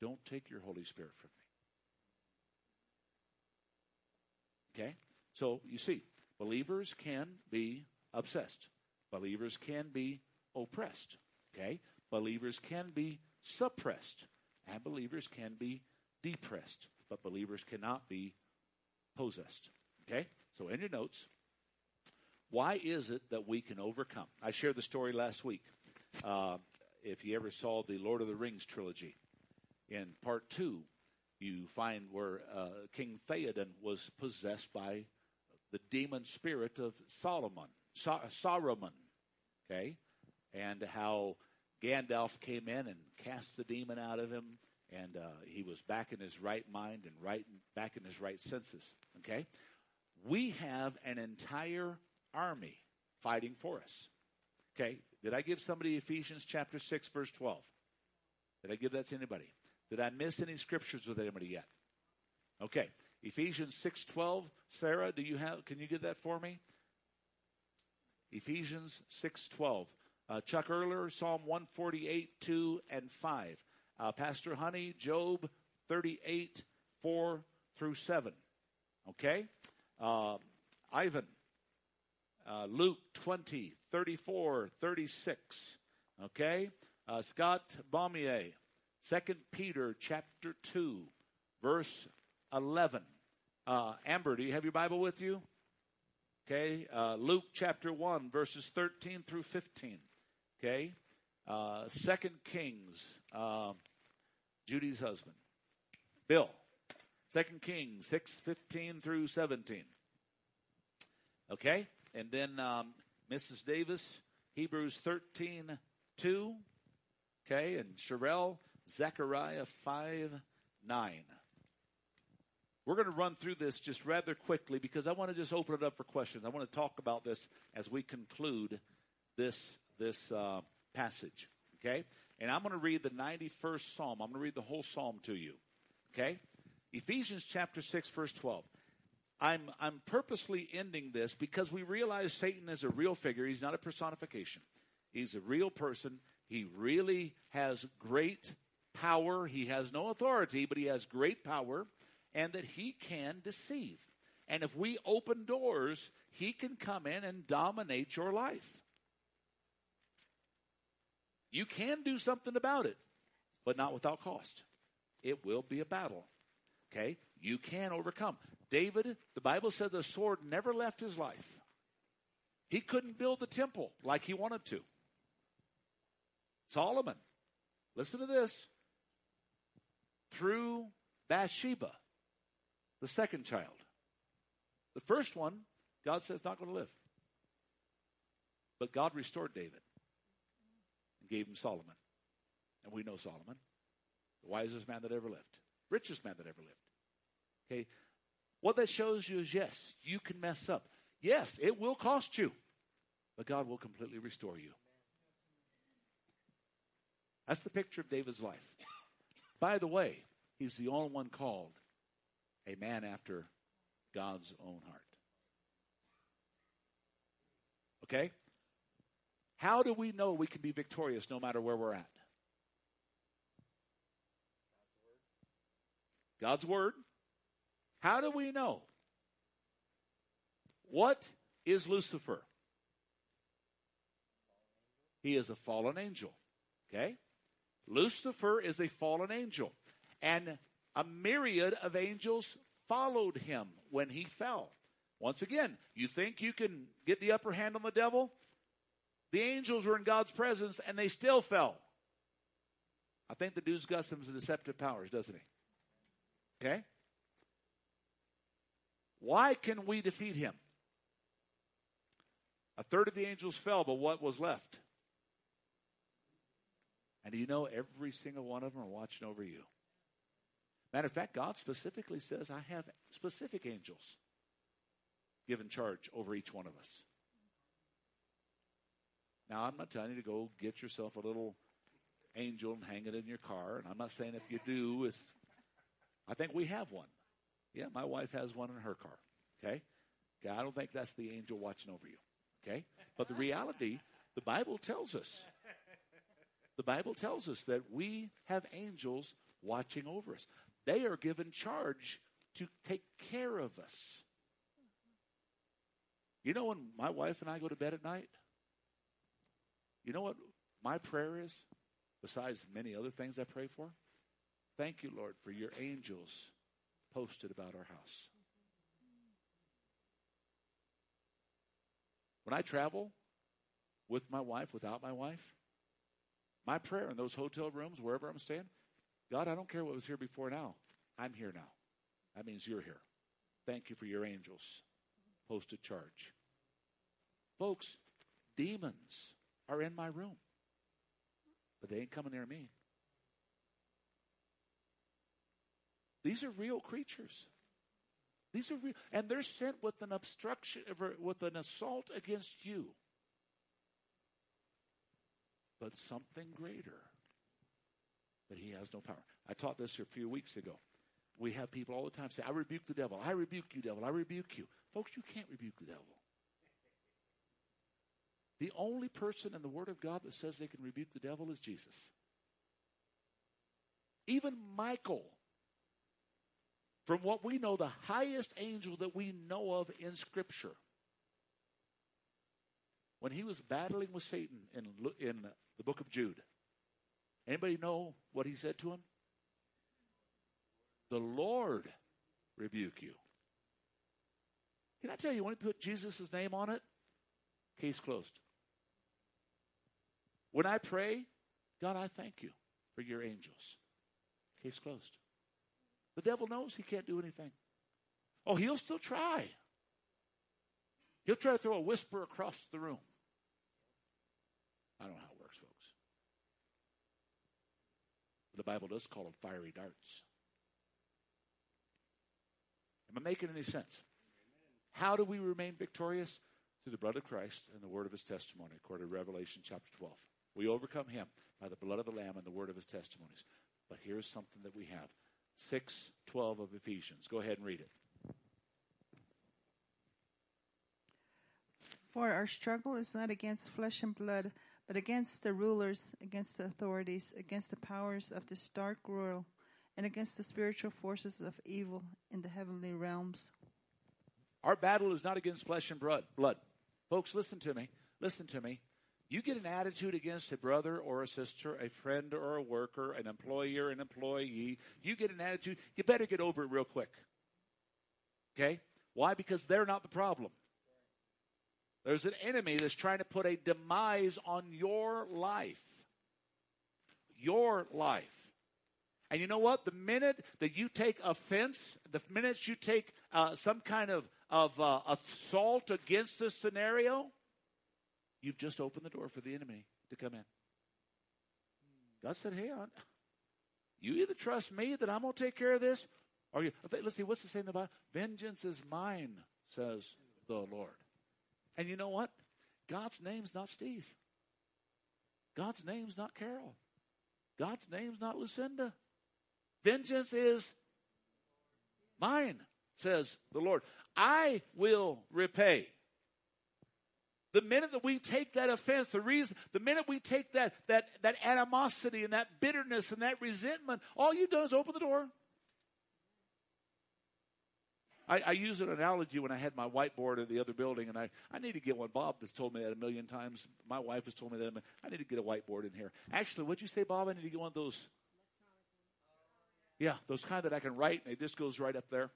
Don't take your Holy Spirit from me. Okay? So you see, believers can be obsessed. Believers can be oppressed. Okay? Believers can be suppressed. And believers can be depressed. But believers cannot be possessed. Okay? So in your notes, why is it that we can overcome? I shared the story last week. Uh, if you ever saw the Lord of the Rings trilogy, in part two, you find where uh, King Theoden was possessed by the demon spirit of Solomon, Sa- Saruman, okay, and how Gandalf came in and cast the demon out of him, and uh, he was back in his right mind and right back in his right senses. Okay, we have an entire army fighting for us. Okay, did I give somebody Ephesians chapter six verse twelve? Did I give that to anybody? Did I miss any scriptures with anybody yet? Okay, Ephesians six twelve. Sarah, do you have? Can you get that for me? Ephesians six twelve. Uh, Chuck Erler, Psalm 148, 2 and 5. Uh, Pastor Honey, Job 38, 4 through 7. Okay? Uh, Ivan, uh, Luke 20, 34, 36. Okay? Uh, Scott Baumier, 2 Peter chapter 2, verse 11. Uh, Amber, do you have your Bible with you? Okay, uh, Luke chapter 1, verses 13 through 15. Okay, uh, Second Kings, uh, Judy's husband. Bill, Second Kings 6, 15 through 17. Okay, and then um, Mrs. Davis, Hebrews 13, 2. Okay, and Sherelle, Zechariah 5, 9. We're going to run through this just rather quickly because I want to just open it up for questions. I want to talk about this as we conclude this this uh, passage. Okay, and I'm going to read the 91st Psalm. I'm going to read the whole Psalm to you. Okay, Ephesians chapter six, verse 12. I'm I'm purposely ending this because we realize Satan is a real figure. He's not a personification. He's a real person. He really has great power. He has no authority, but he has great power and that he can deceive. And if we open doors, he can come in and dominate your life. You can do something about it, but not without cost. It will be a battle. Okay? You can overcome. David, the Bible says the sword never left his life. He couldn't build the temple like he wanted to. Solomon, listen to this. Through Bathsheba, the second child. The first one, God says, not going to live. But God restored David and gave him Solomon. And we know Solomon, the wisest man that ever lived, richest man that ever lived. Okay? What that shows you is yes, you can mess up. Yes, it will cost you, but God will completely restore you. That's the picture of David's life. By the way, he's the only one called a man after God's own heart. Okay? How do we know we can be victorious no matter where we're at? God's Word. How do we know? What is Lucifer? He is a fallen angel. Okay? Lucifer is a fallen angel. And a myriad of angels followed him when he fell. Once again, you think you can get the upper hand on the devil? The angels were in God's presence and they still fell. I think the dude's got some deceptive powers, doesn't he? Okay? Why can we defeat him? A third of the angels fell, but what was left? And you know every single one of them are watching over you? Matter of fact, God specifically says, I have specific angels given charge over each one of us. Now, I'm not telling you to go get yourself a little angel and hang it in your car. And I'm not saying if you do, it's, I think we have one. Yeah, my wife has one in her car. Okay? Okay, I don't think that's the angel watching over you. Okay? But the reality, the Bible tells us. The Bible tells us that we have angels watching over us. They are given charge to take care of us. You know when my wife and I go to bed at night? You know what my prayer is? Besides many other things I pray for? Thank you, Lord, for your angels posted about our house. When I travel with my wife, without my wife, my prayer in those hotel rooms, wherever I'm staying, God, I don't care what was here before now. I'm here now. That means you're here. Thank you for your angels posted charge. Folks, demons are in my room, but they ain't coming near me. These are real creatures. These are real, and they're sent with an obstruction, with an assault against you. But something greater. But he has no power. I taught this a few weeks ago. We have people all the time say, I rebuke the devil. I rebuke you, devil. I rebuke you. Folks, you can't rebuke the devil. The only person in the Word of God that says they can rebuke the devil is Jesus. Even Michael, from what we know, the highest angel that we know of in Scripture, when he was battling with Satan in, in the book of Jude, anybody know what he said to him? The Lord rebuke you. Can I tell you, when he put Jesus' name on it, case closed. When I pray, God, I thank you for your angels. Case closed. The devil knows he can't do anything. Oh, he'll still try. He'll try to throw a whisper across the room. I don't know how it works, folks. The Bible does call them fiery darts. Am I making any sense? How do we remain victorious? Through the blood of Christ and the word of his testimony, according to Revelation chapter 12. We overcome him by the blood of the Lamb and the word of his testimonies. But here's something that we have 6 12 of Ephesians. Go ahead and read it. For our struggle is not against flesh and blood, but against the rulers, against the authorities, against the powers of this dark world, and against the spiritual forces of evil in the heavenly realms. Our battle is not against flesh and blood. Folks, listen to me. Listen to me. You get an attitude against a brother or a sister, a friend or a worker, an employer, an employee. You get an attitude, you better get over it real quick. Okay? Why? Because they're not the problem. There's an enemy that's trying to put a demise on your life. Your life. And you know what? The minute that you take offense, the minute you take uh, some kind of, of uh, assault against this scenario, you've just opened the door for the enemy to come in. God said, hey, you either trust me that I'm going to take care of this, or you, let's see, what's the saying in the Bible? Vengeance is mine, says the Lord. And you know what? God's name's not Steve. God's name's not Carol. God's name's not Lucinda. Vengeance is mine, says the Lord. I will repay. The minute that we take that offense, the reason, the minute we take that, that, that animosity and that bitterness and that resentment, all you've done is open the door. I, I use an analogy when I had my whiteboard in the other building, and I, I need to get one. Bob has told me that a million times. My wife has told me that. I need to get a whiteboard in here. Actually, what'd you say, Bob? I need to get one of those. Yeah, those kind that I can write, and it just goes right up there.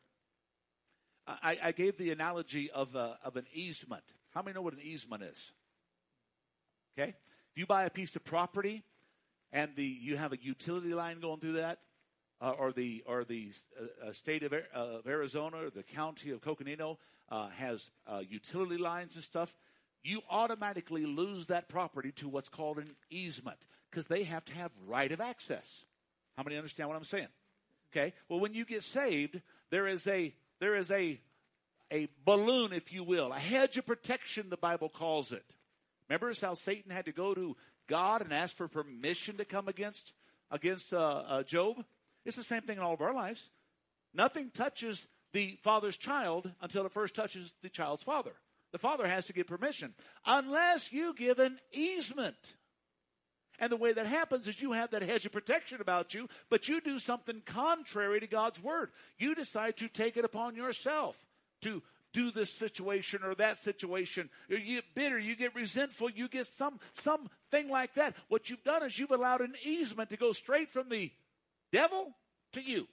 I, I gave the analogy of, a, of an easement. How many know what an easement is? Okay? If you buy a piece of property and the you have a utility line going through that, uh, or the or the uh, uh state of, of, Arizona the county of Coconino uh, has uh, utility lines and stuff, you automatically lose that property to what's called an easement because they have to have right of access. How many understand what I'm saying? Okay. Well, when you get saved, there is a there is a a balloon, if you will, a hedge of protection. The Bible calls it. Remember how Satan had to go to God and ask for permission to come against against uh, uh, Job? It's the same thing in all of our lives. Nothing touches the father's child until it first touches the child's father. The father has to get permission unless you give an easement. And the way that happens is you have that hedge of protection about you, but you do something contrary to God's word. You decide to take it upon yourself to do this situation or that situation. You get bitter, you get resentful, you get some something like that. What you've done is you've allowed an easement to go straight from the devil to you.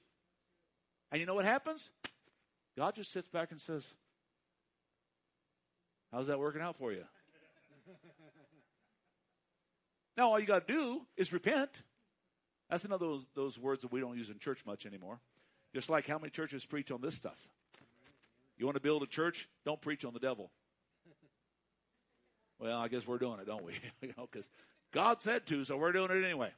And you know what happens? God just sits back and says, How's that working out for you? [LAUGHS] now, all you got to do is repent. That's another those, those words that we don't use in church much anymore. Just like how many churches preach on this stuff. You want to build a church? Don't preach on the devil. [LAUGHS] Well, I guess we're doing it, don't we? [LAUGHS] you know, because God said to, so we're doing it anyway.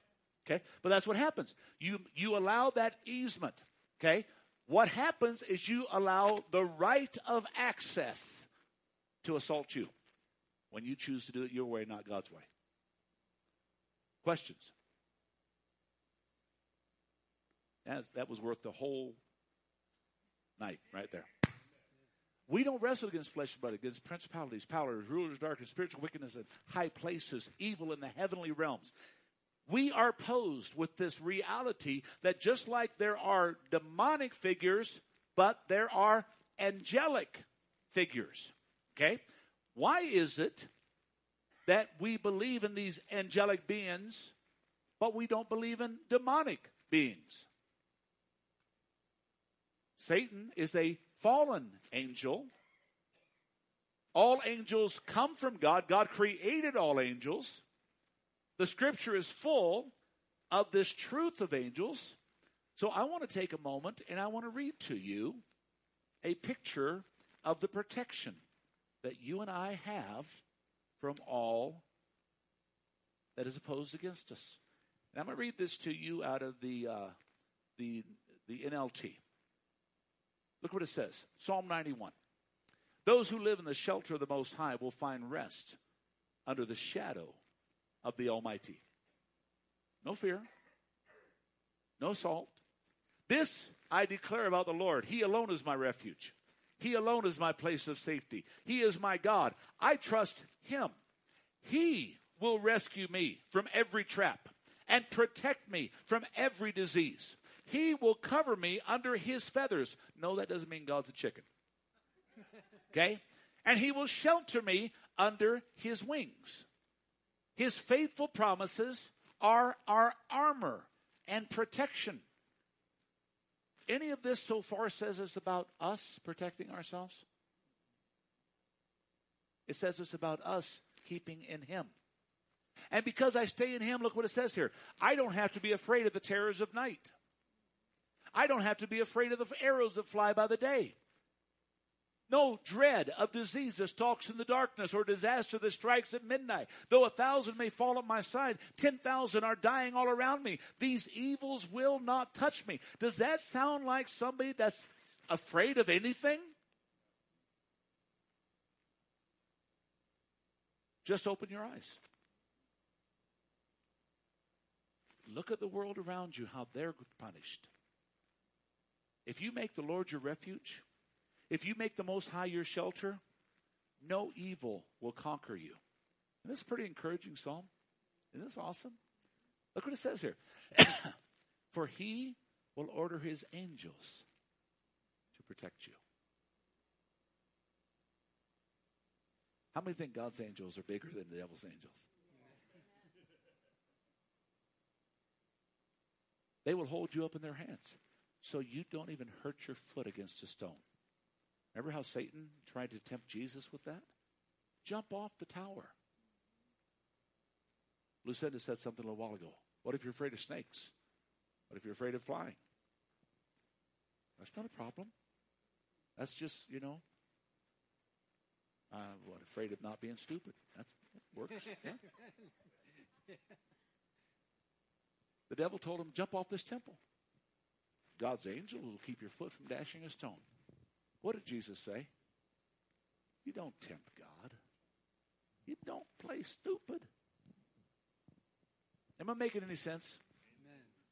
Okay? But that's what happens. You you allow that easement. Okay? What happens is you allow the right of access to assault you when you choose to do it your way, not God's way. Questions? That's, that was worth the whole night right there. We don't wrestle against flesh and blood, against principalities, powers, rulers, darkness, spiritual wickedness in high places, evil in the heavenly realms. We are posed with this reality that just like there are demonic figures, but there are angelic figures. Okay? Why is it that we believe in these angelic beings, but we don't believe in demonic beings? Satan is a fallen angel. All angels come from God. God created all angels. The scripture is full of this truth of angels. So I want to take a moment and I want to read to you a picture of the protection that you and I have from all that is opposed against us. And I'm going to read this to you out of the uh, the the NLT. Look what it says Psalm 91. Those who live in the shelter of the Most High will find rest under the shadow of the Almighty. No fear, no salt. This I declare about the Lord. He alone is my refuge. He alone is my place of safety. He is my God. I trust Him. He will rescue me from every trap and protect me from every disease. He will cover me under his feathers. No, that doesn't mean God's a chicken. Okay? And he will shelter me under his wings. His faithful promises are our armor and protection. Any of this so far says it's about us protecting ourselves? It says it's about us keeping in Him. And because I stay in Him, look what it says here. I don't have to be afraid of the terrors of night. I don't have to be afraid of the arrows that fly by the day. No dread of disease that stalks in the darkness or disaster that strikes at midnight. Though a thousand may fall at my side, ten thousand are dying all around me. These evils will not touch me. Does that sound like somebody that's afraid of anything? Just open your eyes. Look at the world around you, how they're punished. If you make the Lord your refuge, if you make the Most High your shelter, no evil will conquer you. And this is pretty encouraging psalm. Isn't this awesome? Look what it says here. [COUGHS] For he will order his angels to protect you. How many think God's angels are bigger than the devil's angels? They will hold you up in their hands so you don't even hurt your foot against a stone. Remember how Satan tried to tempt Jesus with that? Jump off the tower. Lucinda said something a little while ago. What if you're afraid of snakes? What if you're afraid of flying? That's not a problem. That's just, you know, uh, what, afraid of not being stupid. That's, that works. [LAUGHS] Yeah. The devil told him, jump off this temple. God's angel will keep your foot from dashing a stone. What did Jesus say? You don't tempt God. You don't play stupid. Am I making any sense?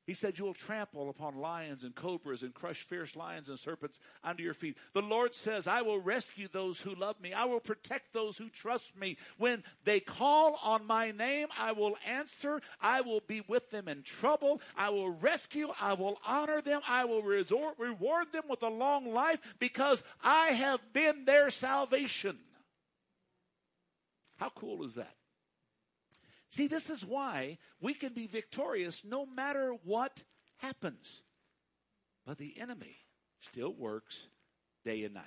He said, You will trample upon lions and cobras and crush fierce lions and serpents under your feet. The Lord says, I will rescue those who love me. I will protect those who trust me. When they call on my name, I will answer. I will be with them in trouble. I will rescue. I will honor them. I will resort, reward them with a long life because I have been their salvation. How cool is that? See, this is why we can be victorious no matter what happens. But the enemy still works day and night.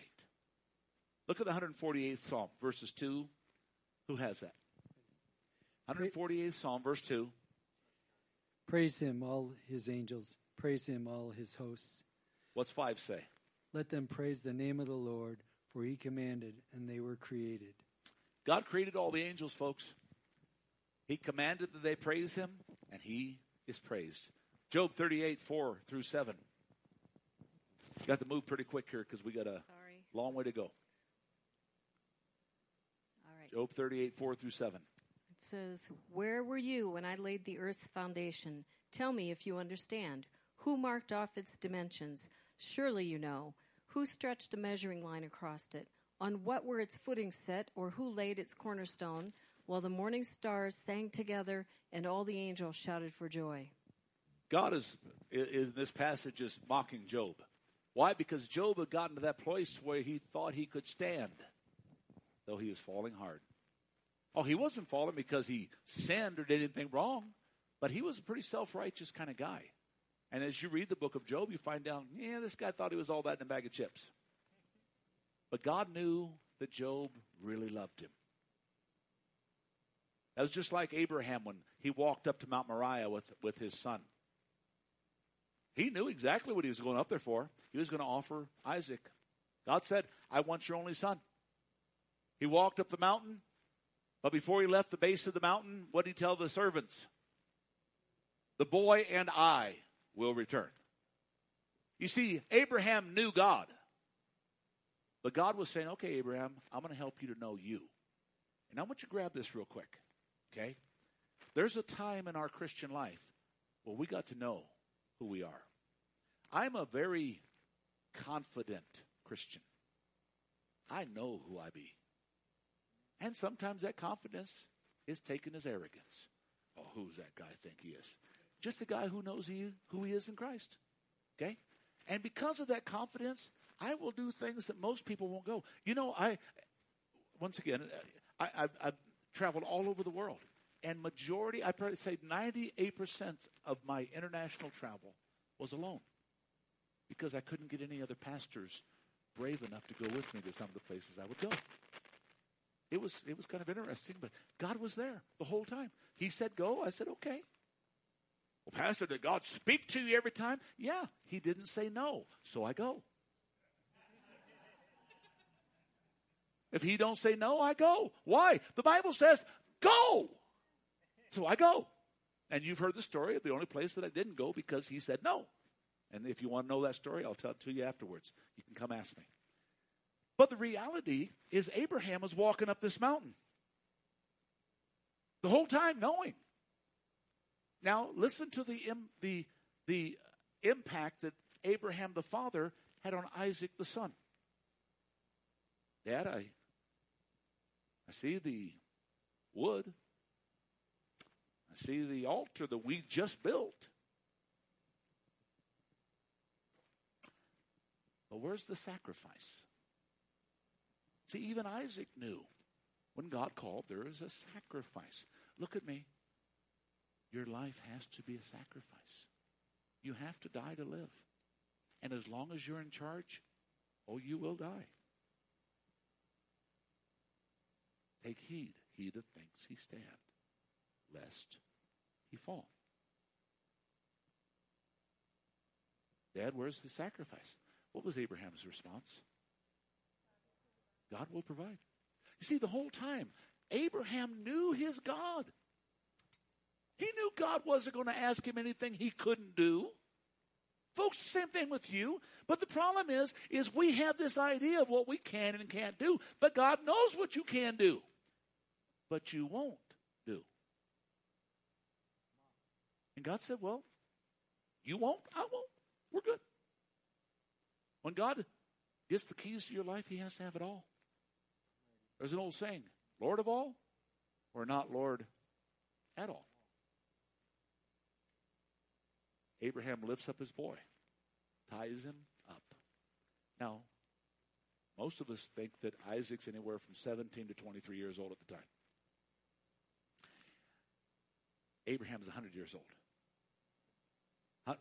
Look at the 148th Psalm, verses 2. Who has that? 148th Psalm, verse 2. Praise him, all his angels. Praise him, all his hosts. What's 5 say? Let them praise the name of the Lord, for he commanded, and they were created. God created all the angels, folks. He commanded that they praise him, and he is praised. Job 38, 4 through 7. Got to move pretty quick here because we got a Sorry. long way to go. All right. Job 38, 4 through 7. It says, Where were you when I laid the earth's foundation? Tell me if you understand. Who marked off its dimensions? Surely you know. Who stretched a measuring line across it? On what were its footings set, or who laid its cornerstone? While the morning stars sang together, and all the angels shouted for joy. God is, in this passage, is mocking Job. Why? Because Job had gotten to that place where he thought he could stand, though he was falling hard. Oh, he wasn't falling because he sinned or did anything wrong, but he was a pretty self righteous kind of guy. And as you read the book of Job, you find out, yeah, this guy thought he was all that in a bag of chips. But God knew that Job really loved him. That was just like Abraham when he walked up to Mount Moriah with, with his son. He knew exactly what he was going up there for. He was going to offer Isaac. God said, I want your only son. He walked up the mountain, but before he left the base of the mountain, what did he tell the servants? The boy and I will return. You see, Abraham knew God. But God was saying, okay, Abraham, I'm going to help you to know you. And I want you to grab this real quick, okay? There's a time in our Christian life where we got to know who we are. I'm a very confident Christian. I know who I be. And sometimes that confidence is taken as arrogance. Oh, who's that guy think he is? Just a guy who knows he, who he is in Christ. Okay? And because of that confidence, I will do things that most people won't go. You know, I, once again, I, I've traveled all over the world. And majority, I'd probably say 98% of my international travel was alone. Because I couldn't get any other pastors brave enough to go with me to some of the places I would go. It was, it was kind of interesting, but God was there the whole time. He said, go. I said, okay. Well, Pastor, did God speak to you every time? Yeah, he didn't say no, so I go. If he don't say no, I go. Why? The Bible says go. So I go. And you've heard the story of the only place that I didn't go because he said no. And if you want to know that story, I'll tell it to you afterwards. You can come ask me. But the reality is Abraham was walking up this mountain. The whole time knowing. Now, listen to the, the, the impact that Abraham the father had on Isaac the son. Dad, I, I see the wood. I see the altar that we just built. But where's the sacrifice? See, even Isaac knew When God called, there is a sacrifice. Look at me. Your life has to be a sacrifice. You have to die to live. And as long as you're in charge, oh, you will die. Take heed, he that thinks he stand, lest he fall. Dad, where's the sacrifice? What was Abraham's response? God will provide. You see, the whole time, Abraham knew his God. He knew God wasn't going to ask him anything he couldn't do. Folks, same thing with you. But the problem is, is we have this idea of what we can and can't do. But God knows what you can do. But you won't do. And God said, Well, you won't, I won't. We're good. When God gets the keys to your life, He has to have it all. There's an old saying Lord of all, or not Lord at all. Abraham lifts up his boy, ties him up. Now, most of us think that Isaac's anywhere from 17 to 23 years old at the time. Abraham's 100 years old.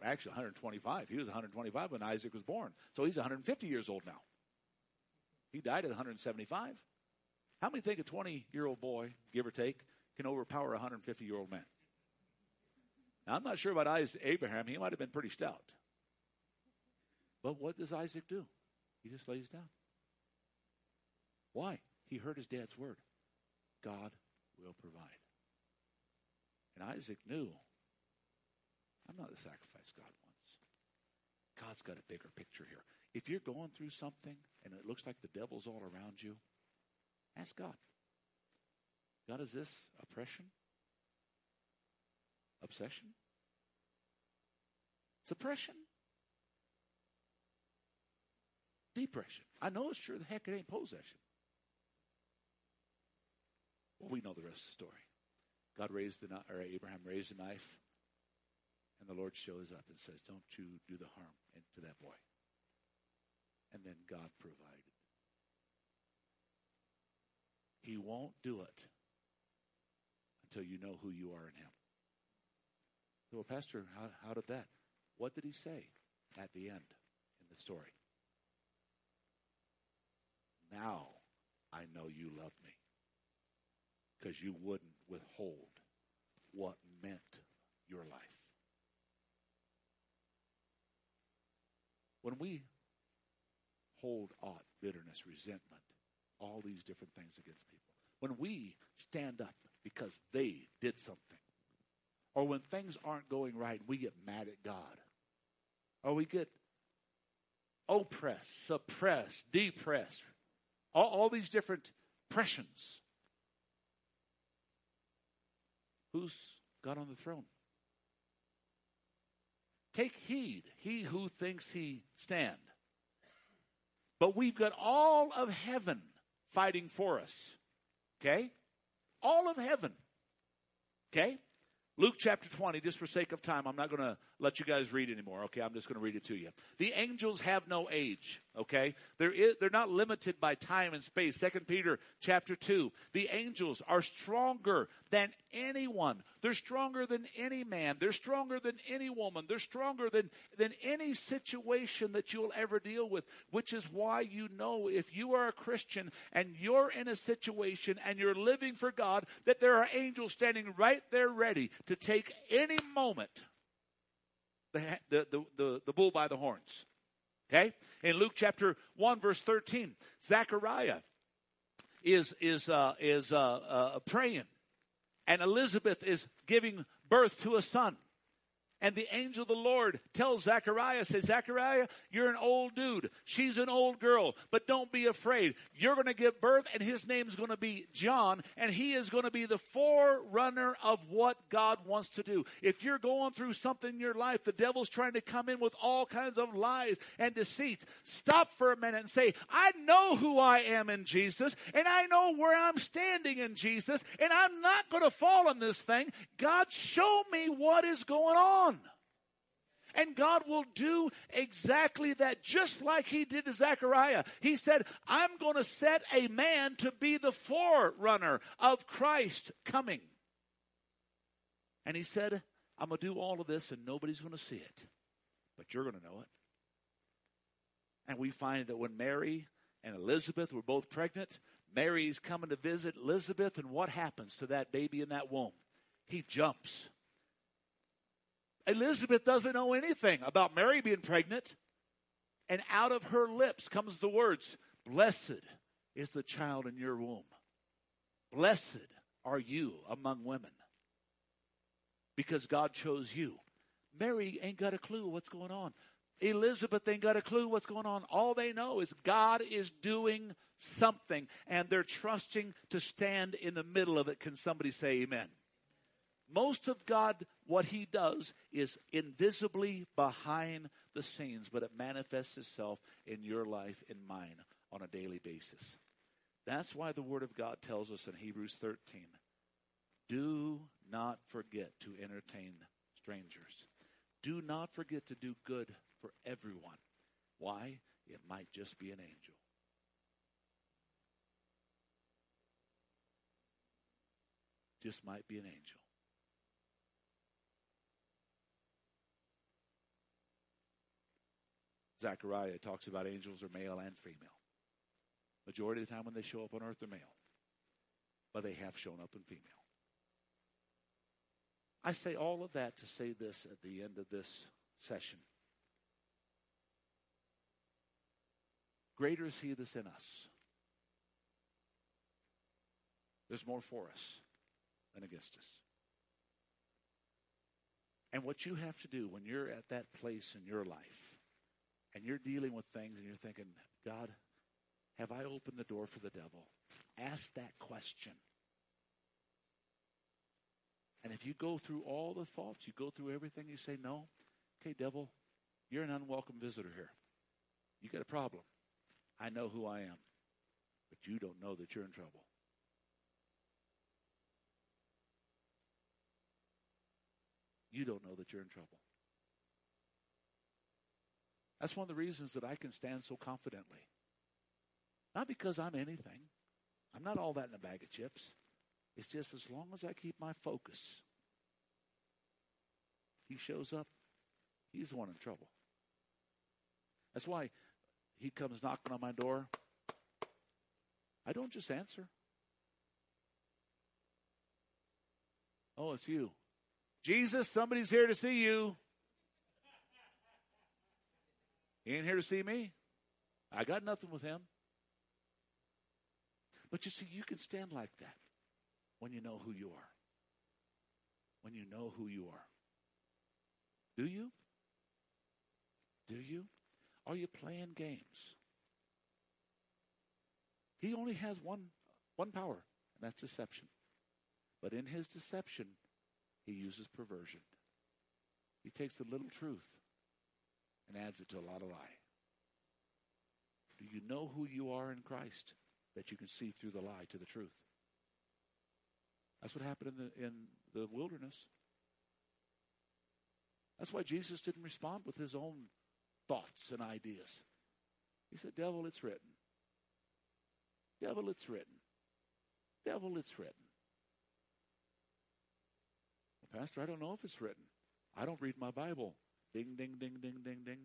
Actually, 125. He was 125 when Isaac was born. So he's 150 years old now. He died at 175. How many think a 20 year old boy, give or take, can overpower a 150 year old man? Now, I'm not sure about Isaac, Abraham. He might have been pretty stout. But what does Isaac do? He just lays down. Why? He heard his dad's word God will provide. And Isaac knew I'm not the sacrifice God wants. God's got a bigger picture here. If you're going through something and it looks like the devil's all around you, ask God. God, is this oppression? Obsession? Suppression? Depression. I know it's true. The heck, it ain't possession. Well, we know the rest of the story. God raised the or Abraham raised a knife, and the Lord shows up and says, "Don't you do the harm to that boy." And then God provided. He won't do it until you know who you are in Him. So, well, Pastor, how, how did that? What did he say at the end in the story? Now I know you love me because you wouldn't withhold what meant your life. When we hold aught, bitterness, resentment, all these different things against people, when we stand up because they did something, or when things aren't going right, we get mad at God, or we get oppressed, suppressed, depressed, all, all these different pressions. Who's God on the throne? Take heed, he who thinks he stand. But we've got all of heaven fighting for us. Okay? All of heaven. Okay? Luke chapter 20, just for sake of time, I'm not going to let you guys read anymore, okay? I'm just going to read it to you. The angels have no age, okay? They're, they're not limited by time and space. Second Peter chapter 2. The angels are stronger than anyone. They're stronger than any man. They're stronger than any woman. They're stronger than, than any situation that you'll ever deal with, which is why you know if you are a Christian and you're in a situation and you're living for God, that there are angels standing right there ready to take any moment the, the, the, the, bull by the horns. Okay? In Luke chapter 1, verse 13, Zechariah is, is, uh, is uh, uh, praying, and Elizabeth is giving birth to a son. And the angel of the Lord tells Zechariah, says, Zechariah, you're an old dude. She's an old girl, but don't be afraid. You're going to give birth, and his name's going to be John, and he is going to be the forerunner of what God wants to do. If you're going through something in your life, the devil's trying to come in with all kinds of lies and deceits. Stop for a minute and say, I know who I am in Jesus, and I know where I'm standing in Jesus, and I'm not going to fall in this thing. God, show me what is going on. And God will do exactly that, just like He did to Zechariah. He said, I'm going to set a man to be the forerunner of Christ coming. And He said, I'm going to do all of this and nobody's going to see it, but you're going to know it. And we find that when Mary and Elizabeth were both pregnant, Mary's coming to visit Elizabeth, and what happens to that baby in that womb? He jumps. Elizabeth doesn't know anything about Mary being pregnant. And out of her lips comes the words, Blessed is the child in your womb. Blessed are you among women. Because God chose you. Mary ain't got a clue what's going on. Elizabeth ain't got a clue what's going on. All they know is God is doing something and they're trusting to stand in the middle of it. Can somebody say amen? Most of God, what He does is invisibly behind the scenes, but it manifests itself in your life, in mine, on a daily basis. That's why the Word of God tells us in Hebrews 13 do not forget to entertain strangers. Do not forget to do good for everyone. Why? It might just be an angel. Just might be an angel. Zechariah talks about angels are male and female. Majority of the time when they show up on earth, they're male. But they have shown up in female. I say all of that to say this at the end of this session. Greater is he that's in us. There's more for us than against us. And what you have to do when you're at that place in your life and you're dealing with things and you're thinking, God, have I opened the door for the devil? Ask that question. And if you go through all the thoughts, you go through everything, you say, no, okay, devil, you're an unwelcome visitor here. You got a problem. I know who I am, but you don't know that you're in trouble. You don't know that you're in trouble. That's one of the reasons that I can stand so confidently. Not because I'm anything. I'm not all that in a bag of chips. It's just as long as I keep my focus, he shows up, he's the one in trouble. That's why he comes knocking on my door. I don't just answer. Oh, it's you. Jesus, somebody's here to see you. He ain't here to see me. I got nothing with him. But you see, you can stand like that when you know who you are. When you know who you are. Do you? Do you? Are you playing games? He only has one, one power, and that's deception. But in his deception, he uses perversion. He takes a little truth and adds it to a lot of lie. Do you know who you are in Christ that you can see through the lie to the truth? That's what happened in the, in the wilderness. That's why Jesus didn't respond with his own thoughts and ideas. He said, Devil, it's written. Devil, it's written. Devil, it's written. Well, Pastor, I don't know if it's written. I don't read my Bible. Ding, ding, ding, ding, ding, ding.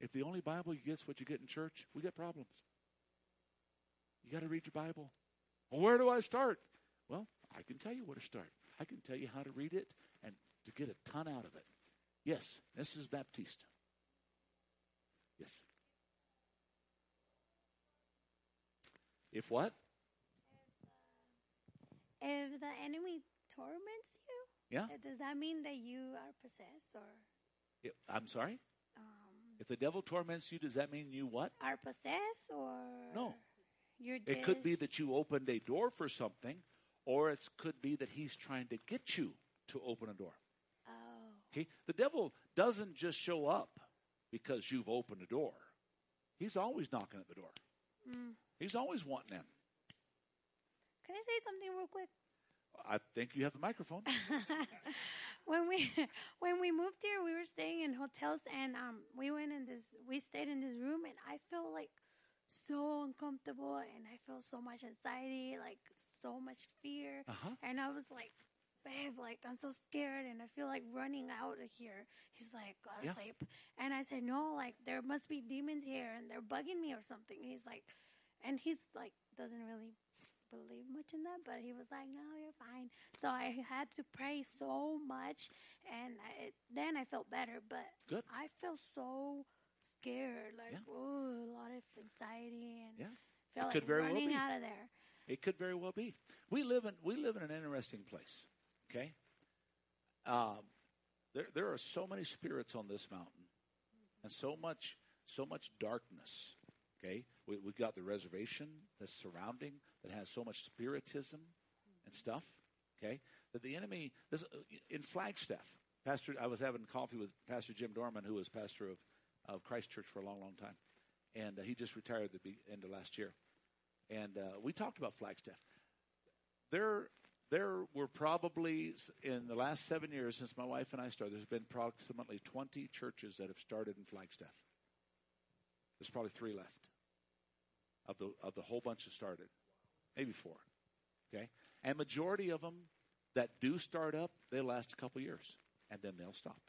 If the only Bible you get is what you get in church, we got problems. You got to read your Bible. Well, where do I start? Well, I can tell you where to start. I can tell you how to read it and to get a ton out of it. Yes, Mrs. Baptiste. Yes. If what? If the enemy torments Yeah. uh, does that mean that you are possessed or If- I'm sorry? um, If the devil torments you, does that mean you what? are possessed or No. You're just It could be that you opened a door for something, or it could be that he's trying to get you to open a door. Oh, Okay? The devil doesn't just show up because you've opened a door. He's always knocking at the door. mm. He's always wanting in. Can I say something real quick? I think you have the microphone. [LAUGHS] when we [LAUGHS] when we moved here, we were staying in hotels, and um, we went in this. We stayed in this room, and I felt like so uncomfortable, and I felt so much anxiety, like so much fear, Uh-huh. and I was like. Babe, like I'm so scared and I feel like running out of here. He's like, go to Yeah. sleep. And I said, no, like there must be demons here and they're bugging me or something. He's like, and he's like, doesn't really believe much in that, but he was like, "No, you're fine." So I had to pray so much, and I, then I felt better. But Good. I felt so scared, like Yeah. oh, a lot of anxiety, and Yeah. felt It could like very well running be. out of there. It could very well be. We live in we live in an interesting place. Okay, um, there there are so many spirits on this mountain, and so much so much darkness. Okay, we we got the reservation that's surrounding that has so much spiritism and stuff. Okay, that the enemy this in Flagstaff. Pastor, I was having coffee with Pastor Jim Dorman, who was pastor of of Christ Church for a long, long time, and uh, he just retired at the end of last year and uh, we talked about Flagstaff. There, there were probably in the last seven years since my wife and I started. There's been approximately 20 churches that have started in Flagstaff. There's probably three left of the of the whole bunch that started, maybe four. Okay, and majority of them that do start up, they last a couple years, and then they'll stop.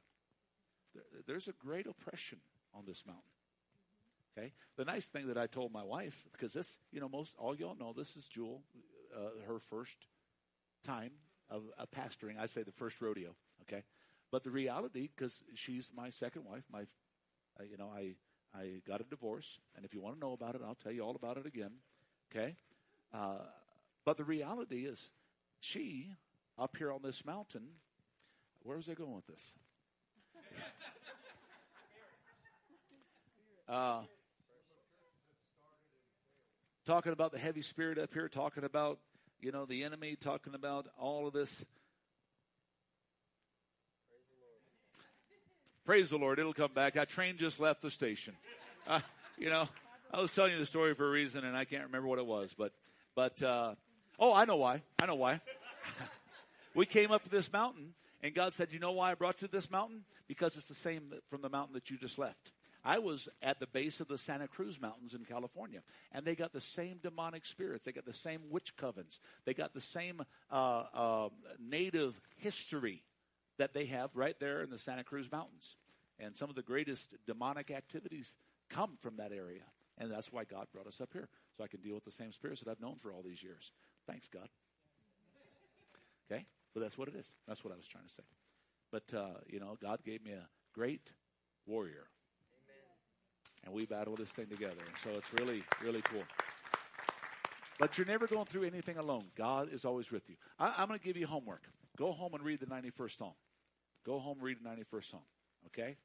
There's a great oppression on this mountain. Okay. The nice thing that I told my wife, because this, you know, most all y'all know this is Jewel, uh, her first time of, of pastoring. I say the first rodeo. Okay. But the reality, because she's my second wife, my, uh, you know, I I got a divorce, and if you want to know about it, I'll tell you all about it again. Okay. Uh, but the reality is, she up here on this mountain. Where was I going with this? [LAUGHS] Uh, talking about the heavy spirit up here, talking about, you know, the enemy, talking about all of this. Praise the Lord. It'll come back. That train just left the station. Uh, you know, I was telling you the story for a reason, and I can't remember what it was. But, but uh, oh, I know why. I know why. [LAUGHS] we came up to this mountain, and God said, You know why I brought you to this mountain? Because it's the same from the mountain that you just left. I was at the base of the Santa Cruz Mountains in California, and they got the same demonic spirits. They got the same witch covens. They got the same uh, uh, native history that they have right there in the Santa Cruz Mountains. And some of the greatest demonic activities come from that area. And that's why God brought us up here, so I can deal with the same spirits that I've known for all these years. Thanks, God. Okay? But that's what it is. That's what I was trying to say. But, uh, you know, God gave me a great warrior. And we battle this thing together. And so it's really, really cool. But you're never going through anything alone. God is always with you. I, I'm going to give you homework. Go home and read the 91st Psalm. Go home and read the 91st Psalm. Okay?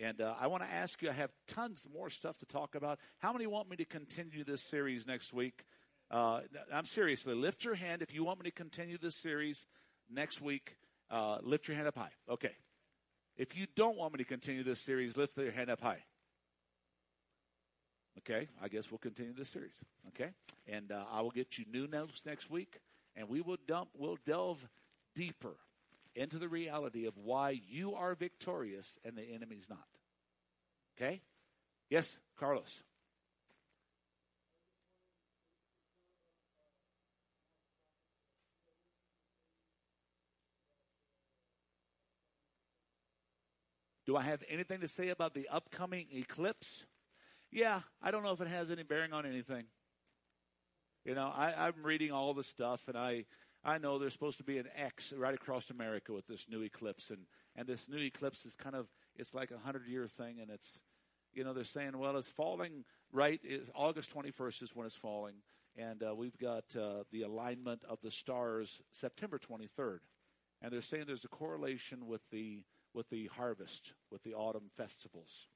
And uh, I want to ask you, I have tons more stuff to talk about. How many want me to continue this series next week? Uh, I'm seriously, lift your hand if you want me to continue this series next week. Uh, lift your hand up high. Okay. If you don't want me to continue this series, lift your hand up high. Okay, I guess we'll continue this series. Okay, and uh, I will get you new notes next week, and we will dump, we'll delve deeper into the reality of why you are victorious and the enemy's not. Okay, yes, Carlos. Do I have anything to say about the upcoming eclipse? Yeah, I don't know if it has any bearing on anything. You know, I, I'm reading all the stuff, and I I know there's supposed to be an X right across America with this new eclipse, and and this new eclipse is kind of it's like a hundred year thing, and it's you know they're saying well it's falling right is August 21st is when it's falling, and uh, we've got uh, the alignment of the stars September 23rd, and they're saying there's a correlation with the with the harvest with the autumn festivals.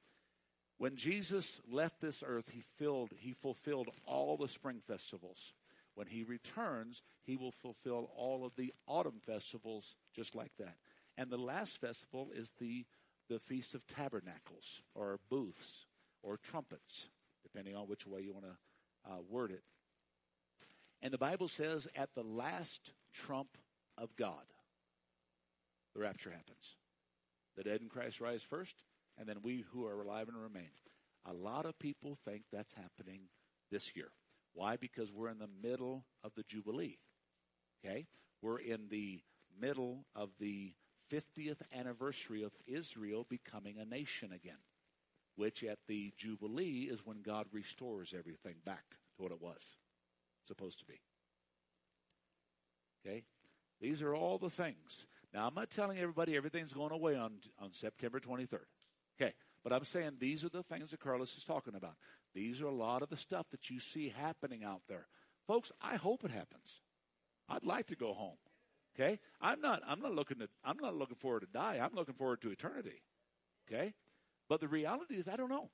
When Jesus left this earth, he filled, he fulfilled all the spring festivals. When he returns, he will fulfill all of the autumn festivals just like that. And the last festival is the, the Feast of Tabernacles, or booths, or trumpets, depending on which way you want to uh, word it. And the Bible says at the last trump of God, the rapture happens. The dead in Christ rise first, and then we who are alive and remain. A lot of people think that's happening this year. Why? Because we're in the middle of the Jubilee. Okay? We're in the middle of the 50th anniversary of Israel becoming a nation again, which at the Jubilee is when God restores everything back to what it was supposed to be. Okay? These are all the things. Now, I'm not telling everybody everything's going away on, on September 23rd. Okay, but I'm saying these are the things that Carlos is talking about. These are a lot of the stuff that you see happening out there. Folks, I hope it happens. I'd like to go home. Okay? I'm not I'm not looking to I'm not looking forward to die. I'm looking forward to eternity. Okay? But the reality is I don't know.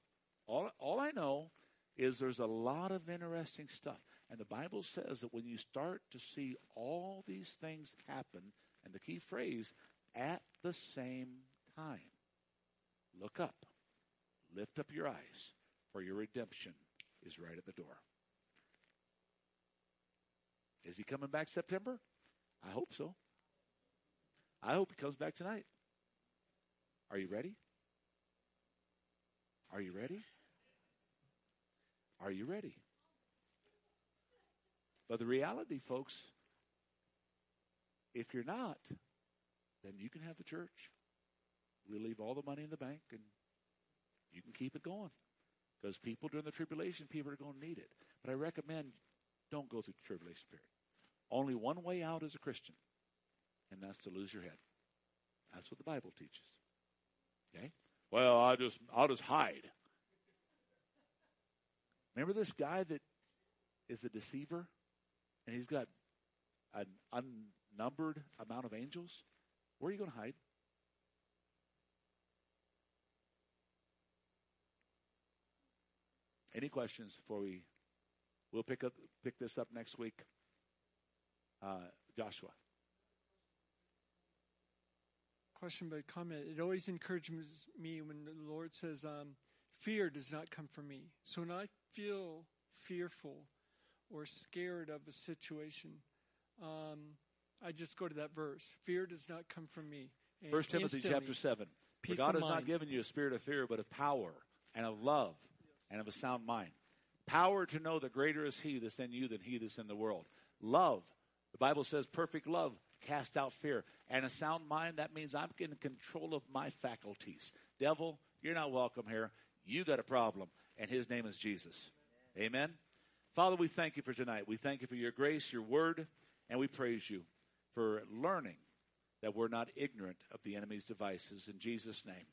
All all I know is there's a lot of interesting stuff. And the Bible says that when you start to see all these things happen, and the key phrase, at the same time, look up, lift up your eyes, for your redemption is right at the door. Is he coming back September? I hope so. I hope he comes back tonight. Are you ready? Are you ready? Are you ready? But the reality, folks, if you're not, then you can have the church. We'll leave all the money in the bank and you can keep it going. Because people during the tribulation, people are going to need it. But I recommend don't go through the tribulation period. Only one way out as a Christian, and that's to lose your head. That's what the Bible teaches. Okay? Well, I'll just I'll just hide. Remember this guy that is a deceiver? And he's got an unnumbered amount of angels? Where are you going to hide? Any questions before we we'll pick up pick this up next week? Uh, Joshua. Question but comment. It always encourages me when the Lord says, um, "Fear does not come from me." So when I feel fearful or scared of a situation, um, I just go to that verse. Fear does not come from me. First Timothy chapter seven. For God has not given you a spirit of fear, but of power and of love and of a sound mind. Power to know that greater is He that's in you than He that's in the world. Love. The Bible says perfect love cast out fear. And a sound mind, that means I'm in control of my faculties. Devil, you're not welcome here. You got a problem, and His name is Jesus. Amen. Father, we thank you for tonight. We thank you for your grace, your word, and we praise you for learning that we're not ignorant of the enemy's devices. In Jesus' name.